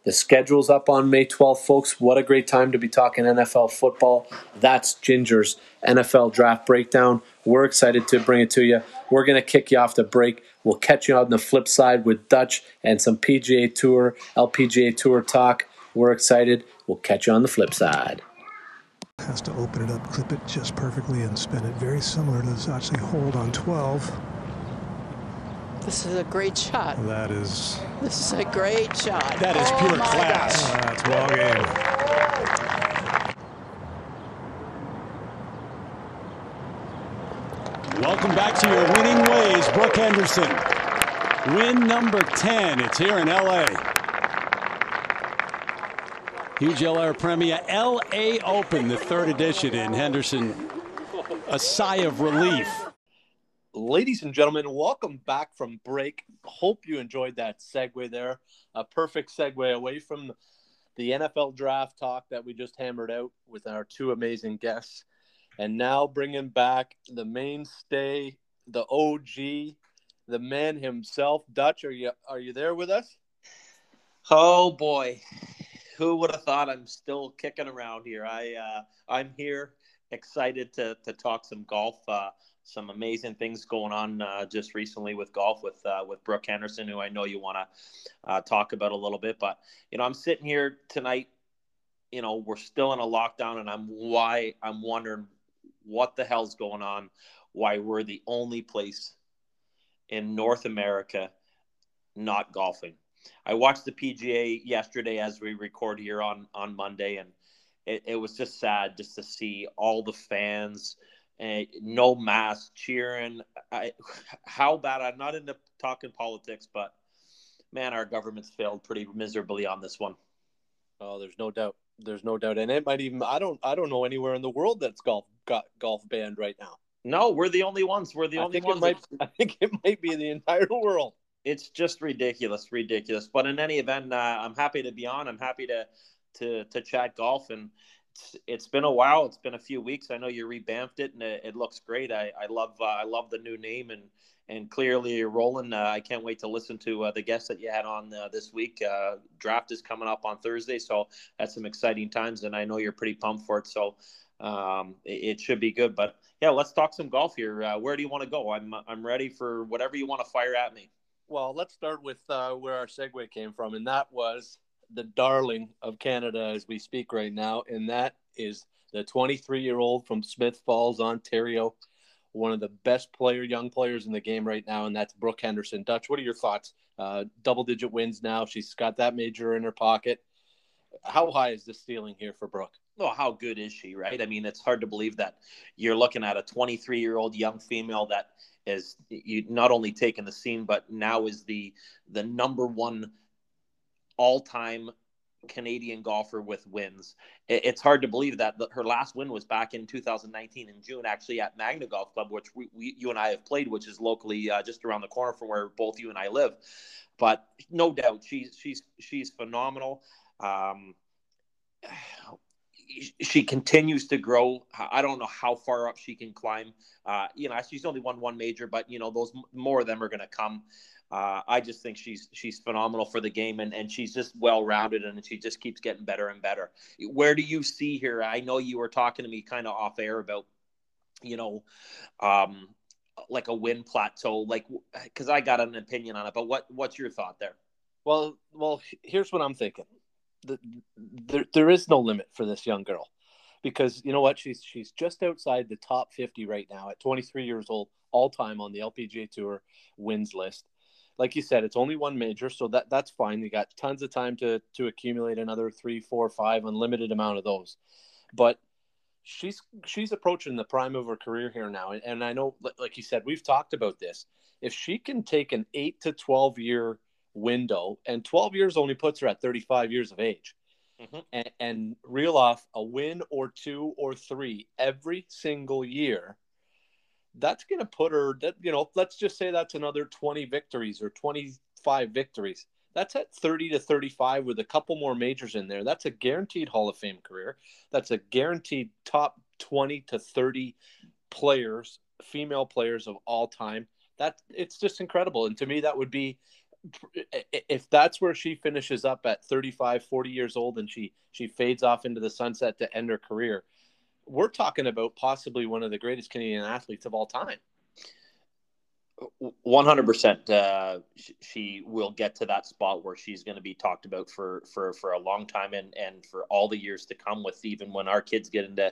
The schedule's up on May 12th, folks. What a great time to be talking NFL football. That's Ginger's NFL draft breakdown. We're excited to bring it to you. We're going to kick you off the break. We'll catch you on the flip side with Dutch and some PGA Tour, LPGA Tour talk. We're excited. We'll catch you on the flip side. Has to open it up, clip it just perfectly, and spin it. Very similar to this actually hold on 12. This is a great shot. That is. This is a great shot. That is oh pure class. Uh, that's ball game. Welcome back to your winning ways, Brooke Henderson. Win number 10. It's here in LA. Hugel-Air Premia LA Open, the third edition in Henderson. A sigh of relief ladies and gentlemen, welcome back from break. Hope you enjoyed that segue there. A perfect segue away from the NFL draft talk that we just hammered out with our two amazing guests. And now bringing back the mainstay, the OG, the man himself. Dutch, are you are you there with us? Oh boy, who would have thought I'm still kicking around here? I uh, I'm here, excited to to talk some golf. Uh, some amazing things going on uh, just recently with golf with uh, with Brooke Henderson, who I know you want to uh, talk about a little bit. But you know, I'm sitting here tonight. You know, we're still in a lockdown, and I'm why I'm wondering what the hell's going on. Why we're the only place in North America not golfing. I watched the PGA yesterday as we record here on on Monday, and it, it was just sad just to see all the fans and no mask cheering. I, how bad? I'm not into talking politics, but man, our government's failed pretty miserably on this one. Oh, there's no doubt. There's no doubt, and it might even. I don't. I don't know anywhere in the world that's golf got golf banned right now. No, we're the only ones. We're the I only think ones. It might, I think it might be the entire world. It's just ridiculous, ridiculous. But in any event, uh, I'm happy to be on. I'm happy to to to chat golf and it's, been a while. It's been a few weeks. I know you revamped it and it, it looks great. I, I love uh, I love the new name and and clearly you're rolling. Uh, I can't wait to listen to uh, the guests that you had on uh, this week. Uh, draft is coming up on Thursday, so that's some exciting times, and I know you're pretty pumped for it. So um, it, it, should be good. But yeah, let's talk some golf here. Uh, where do you want to go? I'm I'm ready for whatever you want to fire at me. Well, let's start with where our segue came from, and that was the darling of Canada as we speak right now, and that is the 23 year old from Smith Falls, Ontario, one of the best player, young players in the game right now, and that's Brooke Henderson. Dutch, what are your thoughts? Uh, double digit wins now. She's got that major in her pocket. How high is the ceiling here for Brooke? Well, how good is she, right? I mean, it's hard to believe that you're looking at a 23 year old young female that is you not only taken the scene, but now is the the number one all time Canadian golfer with wins. It's hard to believe that her last win was back in 2019 in June, actually at Magna Golf Club, which we, we you and I have played, which is locally uh, just around the corner from where both you and I live. But no doubt, she's she's she's phenomenal. Um, [SIGHS] she continues to grow. I don't know how far up she can climb. Uh, you know, she's only won one major, but you know, those more of them are going to come. Uh, I just think she's she's phenomenal for the game, and, and she's just well rounded, and she just keeps getting better and better. Where do you see here? I know you were talking to me kind of off air about, you know, um, like a win plateau, like because I got an opinion on it. But what what's your thought there? Well, well, here's what I'm thinking the, there, there is no limit for this young girl because you know what she's she's just outside the top 50 right now at 23 years old all time on the LPGA tour wins list like you said it's only one major so that that's fine you got tons of time to to accumulate another three four five unlimited amount of those but she's she's approaching the prime of her career here now and, and I know like you said we've talked about this if she can take an 8 to 12 year window, and 12 years only puts her at 35 years of age. Mm-hmm. And, and reel off a win or two or three every single year, that's going to put her, that, you know, let's just say that's another 20 victories or 25 victories. That's at 30 to 35 with a couple more majors in there. That's a guaranteed Hall of Fame career. That's a guaranteed top 20 to 30 players, female players of all time. That it's just incredible. And to me, that would be if that's where she finishes up at 35 40 years old and she she fades off into the sunset to end her career we're talking about possibly one of the greatest canadian athletes of all time 100% uh, she will get to that spot where she's going to be talked about for for for a long time and and for all the years to come with even when our kids get into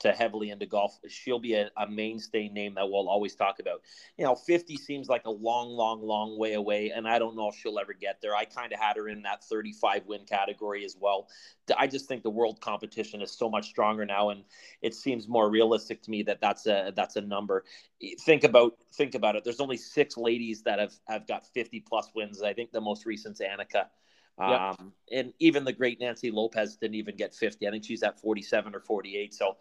to heavily into golf, she'll be a, a, mainstay name that we'll always talk about. You know, 50 seems like a long, long, long way away, and I don't know if she'll ever get there. I kind of had her in that 35 win category as well. I just think the world competition is so much stronger now, and it seems more realistic to me that that's a that's a number. Think about think about it. There's only six ladies that have have got 50 plus wins. I think the most recent's Annika. Yep. Um, and even the great Nancy Lopez didn't even get 50. I think she's at 47 or 48. So,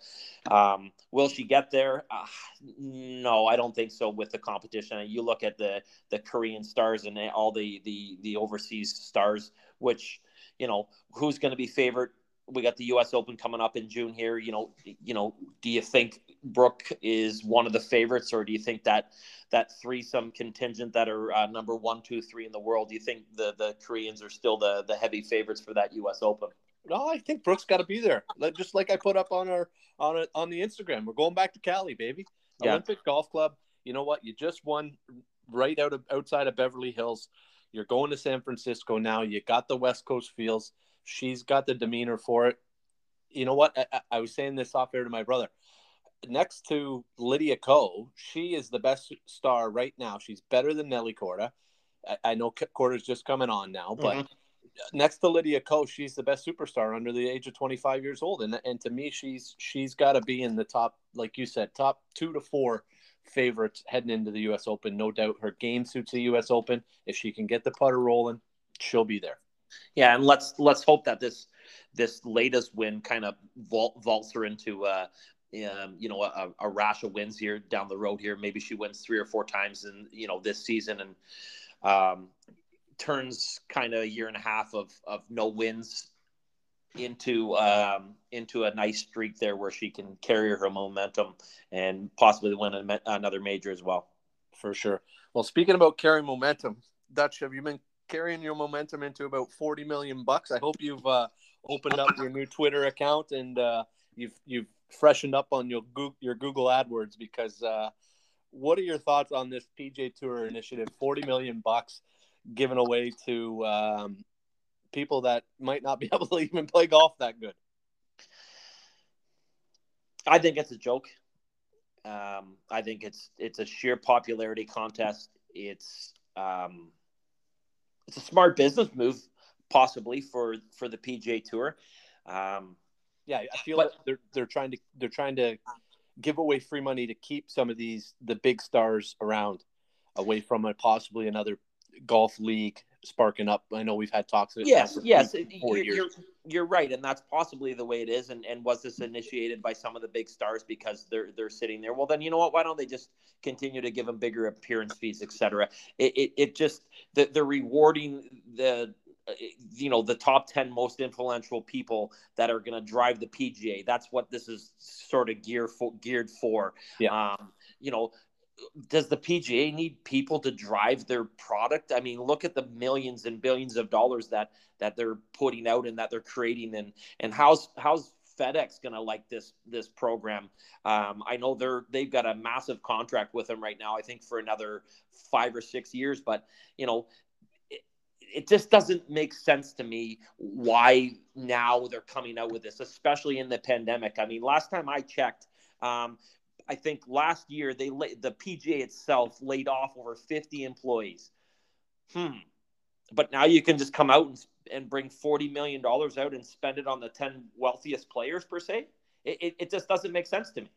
um, will she get there? Uh, no, I don't think so. With the competition, you look at the the Korean stars and all the the the overseas stars, which you know who's going to be favorite we got the U.S. Open coming up in June here. You know, you know, do you think Brooke is one of the favorites, or do you think that that threesome contingent that are uh, number one, two, three in the world? Do you think the the Koreans are still the the heavy favorites for that U.S. Open? No, I think Brooke's got to be there. Just like I put up on our on a, on the Instagram, we're going back to Cali, baby. Yeah. Olympic Golf Club. You know what? You just won right out of outside of Beverly Hills. You're going to San Francisco now. You got the West Coast feels She's got the demeanor for it. You know what? I, I was saying this off air to my brother. Next to Lydia Ko, she is the best star right now. She's better than Nelly Korda. I, I know Korda's just coming on now, but mm-hmm. next to Lydia Ko, she's the best superstar under the age of 25 years old. And and to me, she's she's got to be in the top, like you said, top two to four favorites heading into the U.S. Open. No doubt, her game suits the U.S. Open. If she can get the putter rolling, she'll be there. Yeah, and let's let's hope that this this latest win kind of vault, vaults her into uh, um, you know a, a, rash of wins here down the road here. Maybe she wins three or four times in you know this season and um, turns kind of a year and a half of of no wins into um, into a nice streak there where she can carry her momentum and possibly win a, another major as well. For sure. Well, speaking about carrying momentum, Dutch, have you been carrying your momentum into about 40 million bucks. I hope you've uh, opened up your new Twitter account and uh, you've you've freshened up on your Google, your Google AdWords because uh, what are your thoughts on this PGA Tour initiative? 40 million bucks given away to um, people that might not be [LAUGHS] able to even play golf that good. I think it's a joke. Um, I think it's it's a sheer popularity contest. It's um, it's a smart business move, possibly for for the PGA Tour. Um, Yeah, I feel But- that they're they're trying to they're trying to give away free money to keep some of these the big stars around, away from a, possibly another golf league sparking up. I know we've had talks. about yes, yes, three, it- four you're, you're you're right, and that's possibly the way it is. And and was this initiated by some of the big stars because they're they're sitting there? Well, then you know what? Why don't they just continue to give them bigger appearance fees, etc. It, it it just the, they're rewarding the uh, you know the top 10 most influential people that are going to drive the PGA that's what this is sort of gear for, geared for Yeah. um you know does the PGA need people to drive their product? I mean, look at the millions and billions of dollars that that they're putting out and that they're creating, and and how's how's FedEx gonna like this this program? Um, I know they're they've got a massive contract with them right now. I think for another five or six years, but you know. It, it just doesn't make sense to me why now they're coming out with this, especially in the pandemic. I mean, last time I checked, um, I think last year they la- the PGA itself laid off over 50 employees. Hmm. But now you can just come out and, and bring 40 million dollars out and spend it on the 10 wealthiest players per se. It, it, it just doesn't make sense to me.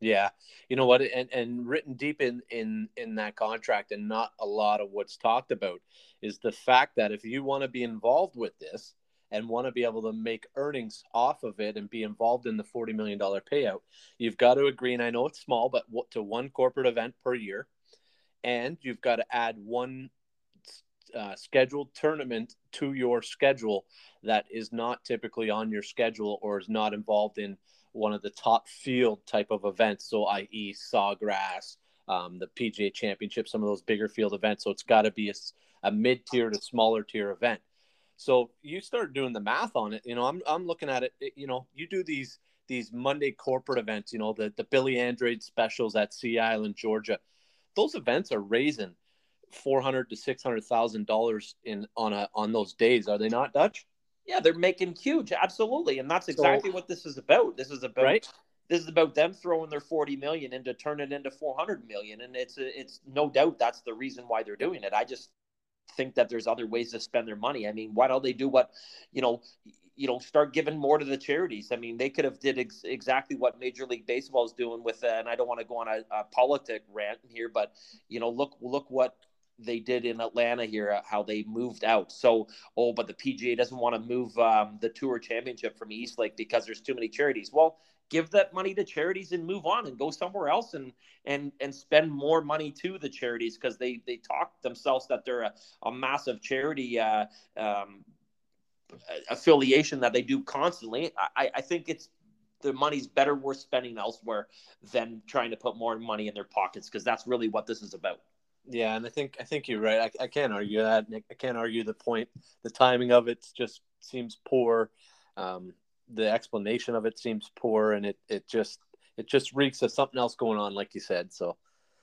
Yeah, you know what, and and written deep in in in that contract, and not a lot of what's talked about, is the fact that if you want to be involved with this and want to be able to make earnings off of it and be involved in the forty million dollar payout, you've got to agree. And I know it's small, but to one corporate event per year, and you've got to add one uh, scheduled tournament to your schedule that is not typically on your schedule or is not involved in one of the top field type of events. So, i.e., Sawgrass, um, the PGA Championship, some of those bigger field events. So, it's got to be a mid tier to smaller tier event. So, you start doing the math on it. You know, I'm, I'm looking at it. it- You know, you do these these Monday corporate events. You know, the the Billy Andrade specials at Sea Island, Georgia. Those events are raising four hundred to six hundred thousand dollars in on a on those days. Are they not, Dutch? Yeah, they're making huge, absolutely, and that's exactly what this is about. This is about Right. this is about them throwing their 40 million into turn it into 400 million and it's it's no doubt that's the reason why they're doing it i just think that there's other ways to spend their money i mean why don't they do what you know you know start giving more to the charities i mean they could have did ex- exactly what major league baseball is doing with uh, and i don't want to go on a, a politic rant here but you know look look what they did in Atlanta here, uh, how they moved out. So, oh, but the PGA doesn't want to move um, the Tour Championship from East Lake because there's too many charities. Well, give that money to charities and move on and go somewhere else and and and spend more money to the charities because they they talk themselves that they're a, a massive charity uh, um, affiliation that they do constantly. I, I think it's the money's better worth spending elsewhere than trying to put more money in their pockets because that's really what this is about. Yeah, and I think I think you're right. I, I can't argue that. I can't argue the point. The timing of it just seems poor. Um, the explanation of it seems poor, and it it just it just reeks of something else going on, like you said. So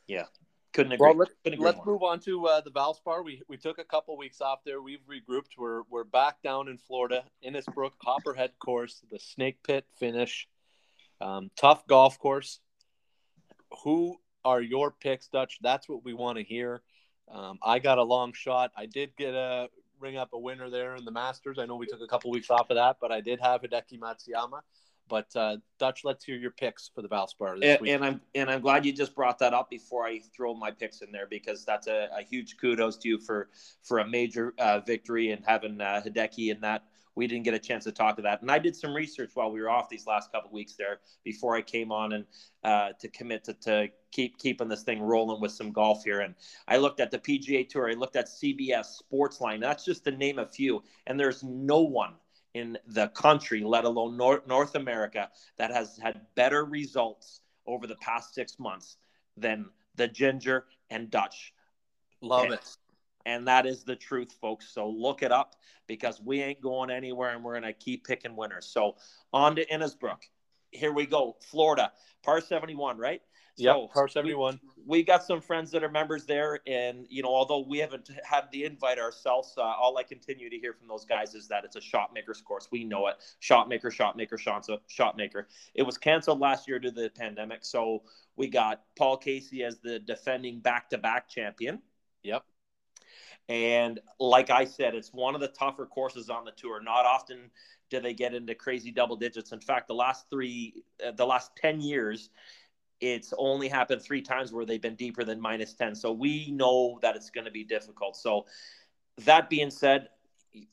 Yeah, couldn't agree. Well, let, couldn't agree let's more. move on to uh, the Valspar. We we took a couple weeks off there. We've regrouped. We're we're back down in Florida, Innisbrook, Copperhead course, the Snake Pit finish. Um, tough golf course. Who are your picks, Dutch? That's what we want to hear. Um, I got a long shot. I did get a ring up a winner there in the Masters. I know we took a couple weeks off of that, but I did have Hideki Matsuyama. But uh, Dutch, let's hear your picks for the Valspar this and, week. and I'm and I'm glad you just brought that up before I throw my picks in there because that's a, a huge kudos to you for for a major uh, victory and having uh, Hideki in that. We didn't get a chance to talk to that, and I did some research while we were off these last couple weeks there before I came on and uh, to commit to, to keep keeping this thing rolling with some golf here. And I looked at the PGA Tour, I looked at CBS Sportsline. That's just to name a few, and there's no one in the country, let alone North, North America, that has had better results over the past six months than the Ginger and Dutch. Love and, it. And that is the truth, folks. So look it up because we ain't going anywhere and we're going to keep picking winners. So on to Innisbrook. Here we go. Florida, par 71, right? Yep, So, par we- 71. we got some friends that are members there and you know although we haven't had the invite ourselves uh, all i continue to hear from those guys is that it's a shot maker's course we know it shot maker shot maker shot, shot maker it was canceled last year due to the pandemic so we got paul casey as the defending back-to-back champion Yep. And like i said it's one of the tougher courses on the tour not often do they get into crazy double digits in fact the last three uh, the last 10 years it's only happened three times where they've been deeper than minus 10. So we know that it's going to be difficult. So, that being said,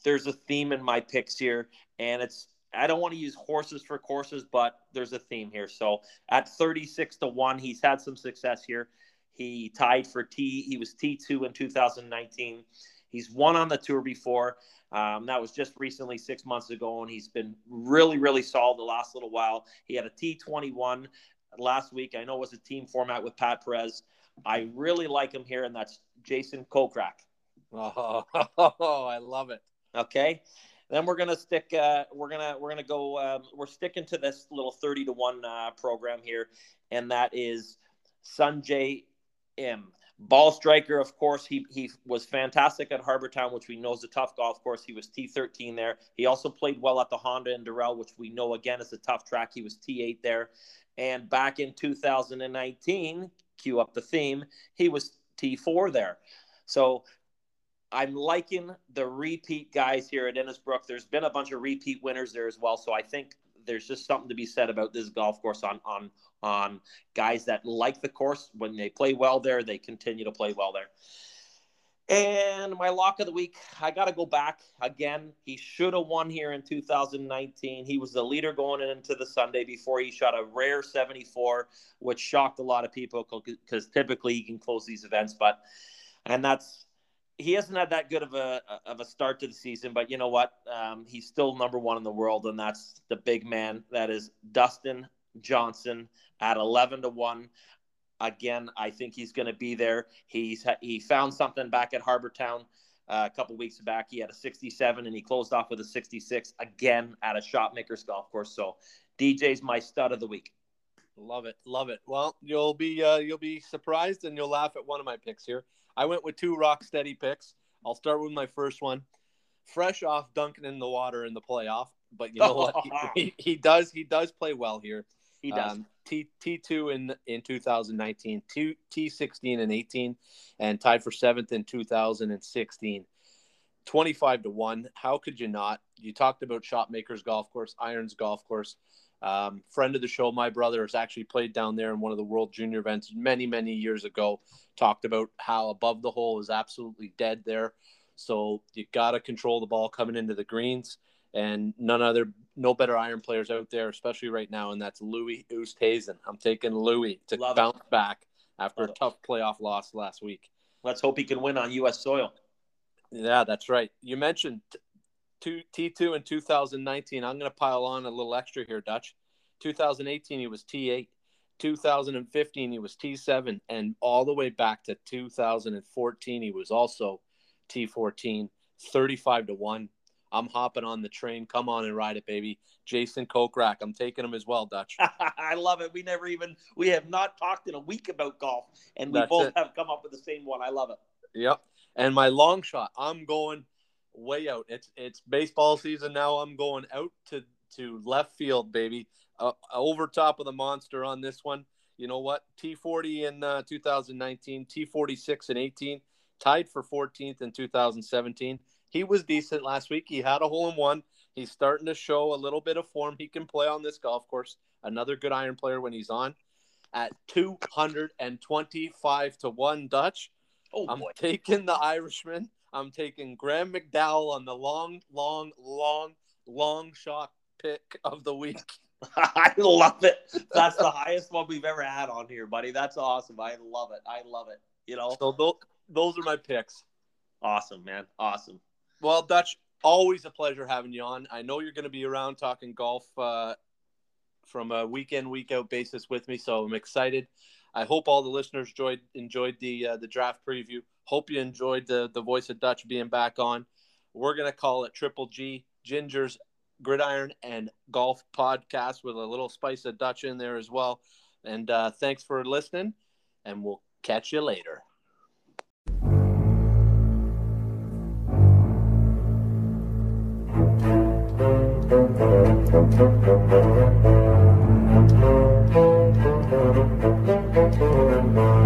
there's a theme in my picks here, and it's I don't want to use horses for courses, but there's a theme here. So, at 36 to 1, he's had some success here. He tied for T, he was T2 in 2019. He's won on the tour before. Um, that was just recently, six months ago, and he's been really, really solid the last little while. He had a T21 last week. I know it was a team format with Pat Perez. I really like him here, and that's Jason Kokrak. Oh, [LAUGHS] I love it. Okay. Then we're gonna stick. Uh, we're gonna we're gonna go. Um, we're sticking to this little thirty to one uh, program here, and that is Sungjae Ball striker, of course, he he was fantastic at Harbour Town, which we know is a tough golf course. He was T13 there. He also played well at the Honda and Durrell, which we know again is a tough track. He was T8 there. And back in 2019, cue up the theme, he was T4 there. So I'm liking the repeat guys here at Innisbrook. There's been a bunch of repeat winners there as well. So I think there's just something to be said about this golf course on on on guys that like the course when they play well there, they continue to play well there. And my lock of the week, I got to go back again. He should have won here in 2019. He was the leader going into the Sunday before he shot a rare 74, which shocked a lot of people because typically he can close these events. But and that's he hasn't had that good of a of a start to the season. But you know what? Um, he's still number one in the world, and that's the big man. That is Dustin Johnson at 11 to one again, I think he's going to be there. He's he found something back at Harbour Town uh, a couple weeks back. He had a 67 and he closed off with a 66 again at a Shopmakers golf course. So DJ's my stud of the week. Love it, love it. Well, you'll be uh, you'll be surprised and you'll laugh at one of my picks here. I went with two rock steady picks. I'll start with my first one. Fresh off dunking in the water in the playoff, but you know what? [LAUGHS] He, he, he does he does play well here. He does. Um, T T two in in 2019, T T sixteen and 18, and tied for seventh in 2016. 25 to one. How could you not? You talked about Shopmakers Golf Course, Irons Golf Course. Um, friend of the show, my brother has actually played down there in one of the World Junior events many, many years ago. Talked about how above the hole is absolutely dead there. So you got to control the ball coming into the greens and none other, no better iron players out there, especially right now, and that's Louis Oosthuizen. I'm taking Louis to Love bounce it. back after Love a it. tough playoff loss last week. Let's hope he can win on U.S. soil. Yeah, that's right. You mentioned two T2 in 2019. I'm going to pile on a little extra here, Dutch. 2018 he was T8. 2015 he was T7 and all the way back to 2014 he was also T14 35 to 1 I'm hopping on the train come on and ride it baby Jason Kokrak I'm taking him as well Dutch [LAUGHS] I love it. We never even we have not talked in a week about golf, and we That's both it. have come up with the same one. I love it. Yep. And my long shot, I'm going way out. It's it's baseball season now. I'm going out to to left field, baby. Uh, over top of the monster on this one. You know what? T40 in uh, 2019, T46 in 18, tied for 14th in 2017. He was decent last week. He had a hole in one. He's starting to show a little bit of form. He can play on this golf course. Another good iron player when he's on. At 225 to 1 Dutch. Oh I'm boy, taking the Irishman. I'm taking Graham McDowell on the long, long, long, long shot pick of the week. [LAUGHS] [LAUGHS] I love it. That's the highest one we've ever had on here, buddy. That's awesome. I love it. I love it. You know, So those, those are my picks. awesome, man. Awesome. Well, Dutch, always a pleasure having you on. I know you're going to be around talking golf uh, from a weekend, week out basis with me, so I'm excited. I hope all the listeners enjoyed enjoyed the uh, the draft preview. Hope you enjoyed the the voice of Dutch being back on. We're gonna call it Triple G Ginger's Gridiron and Golf Podcast with a little spice of Dutch in there as well. And uh, thanks for listening, and we'll catch you later. Thank you.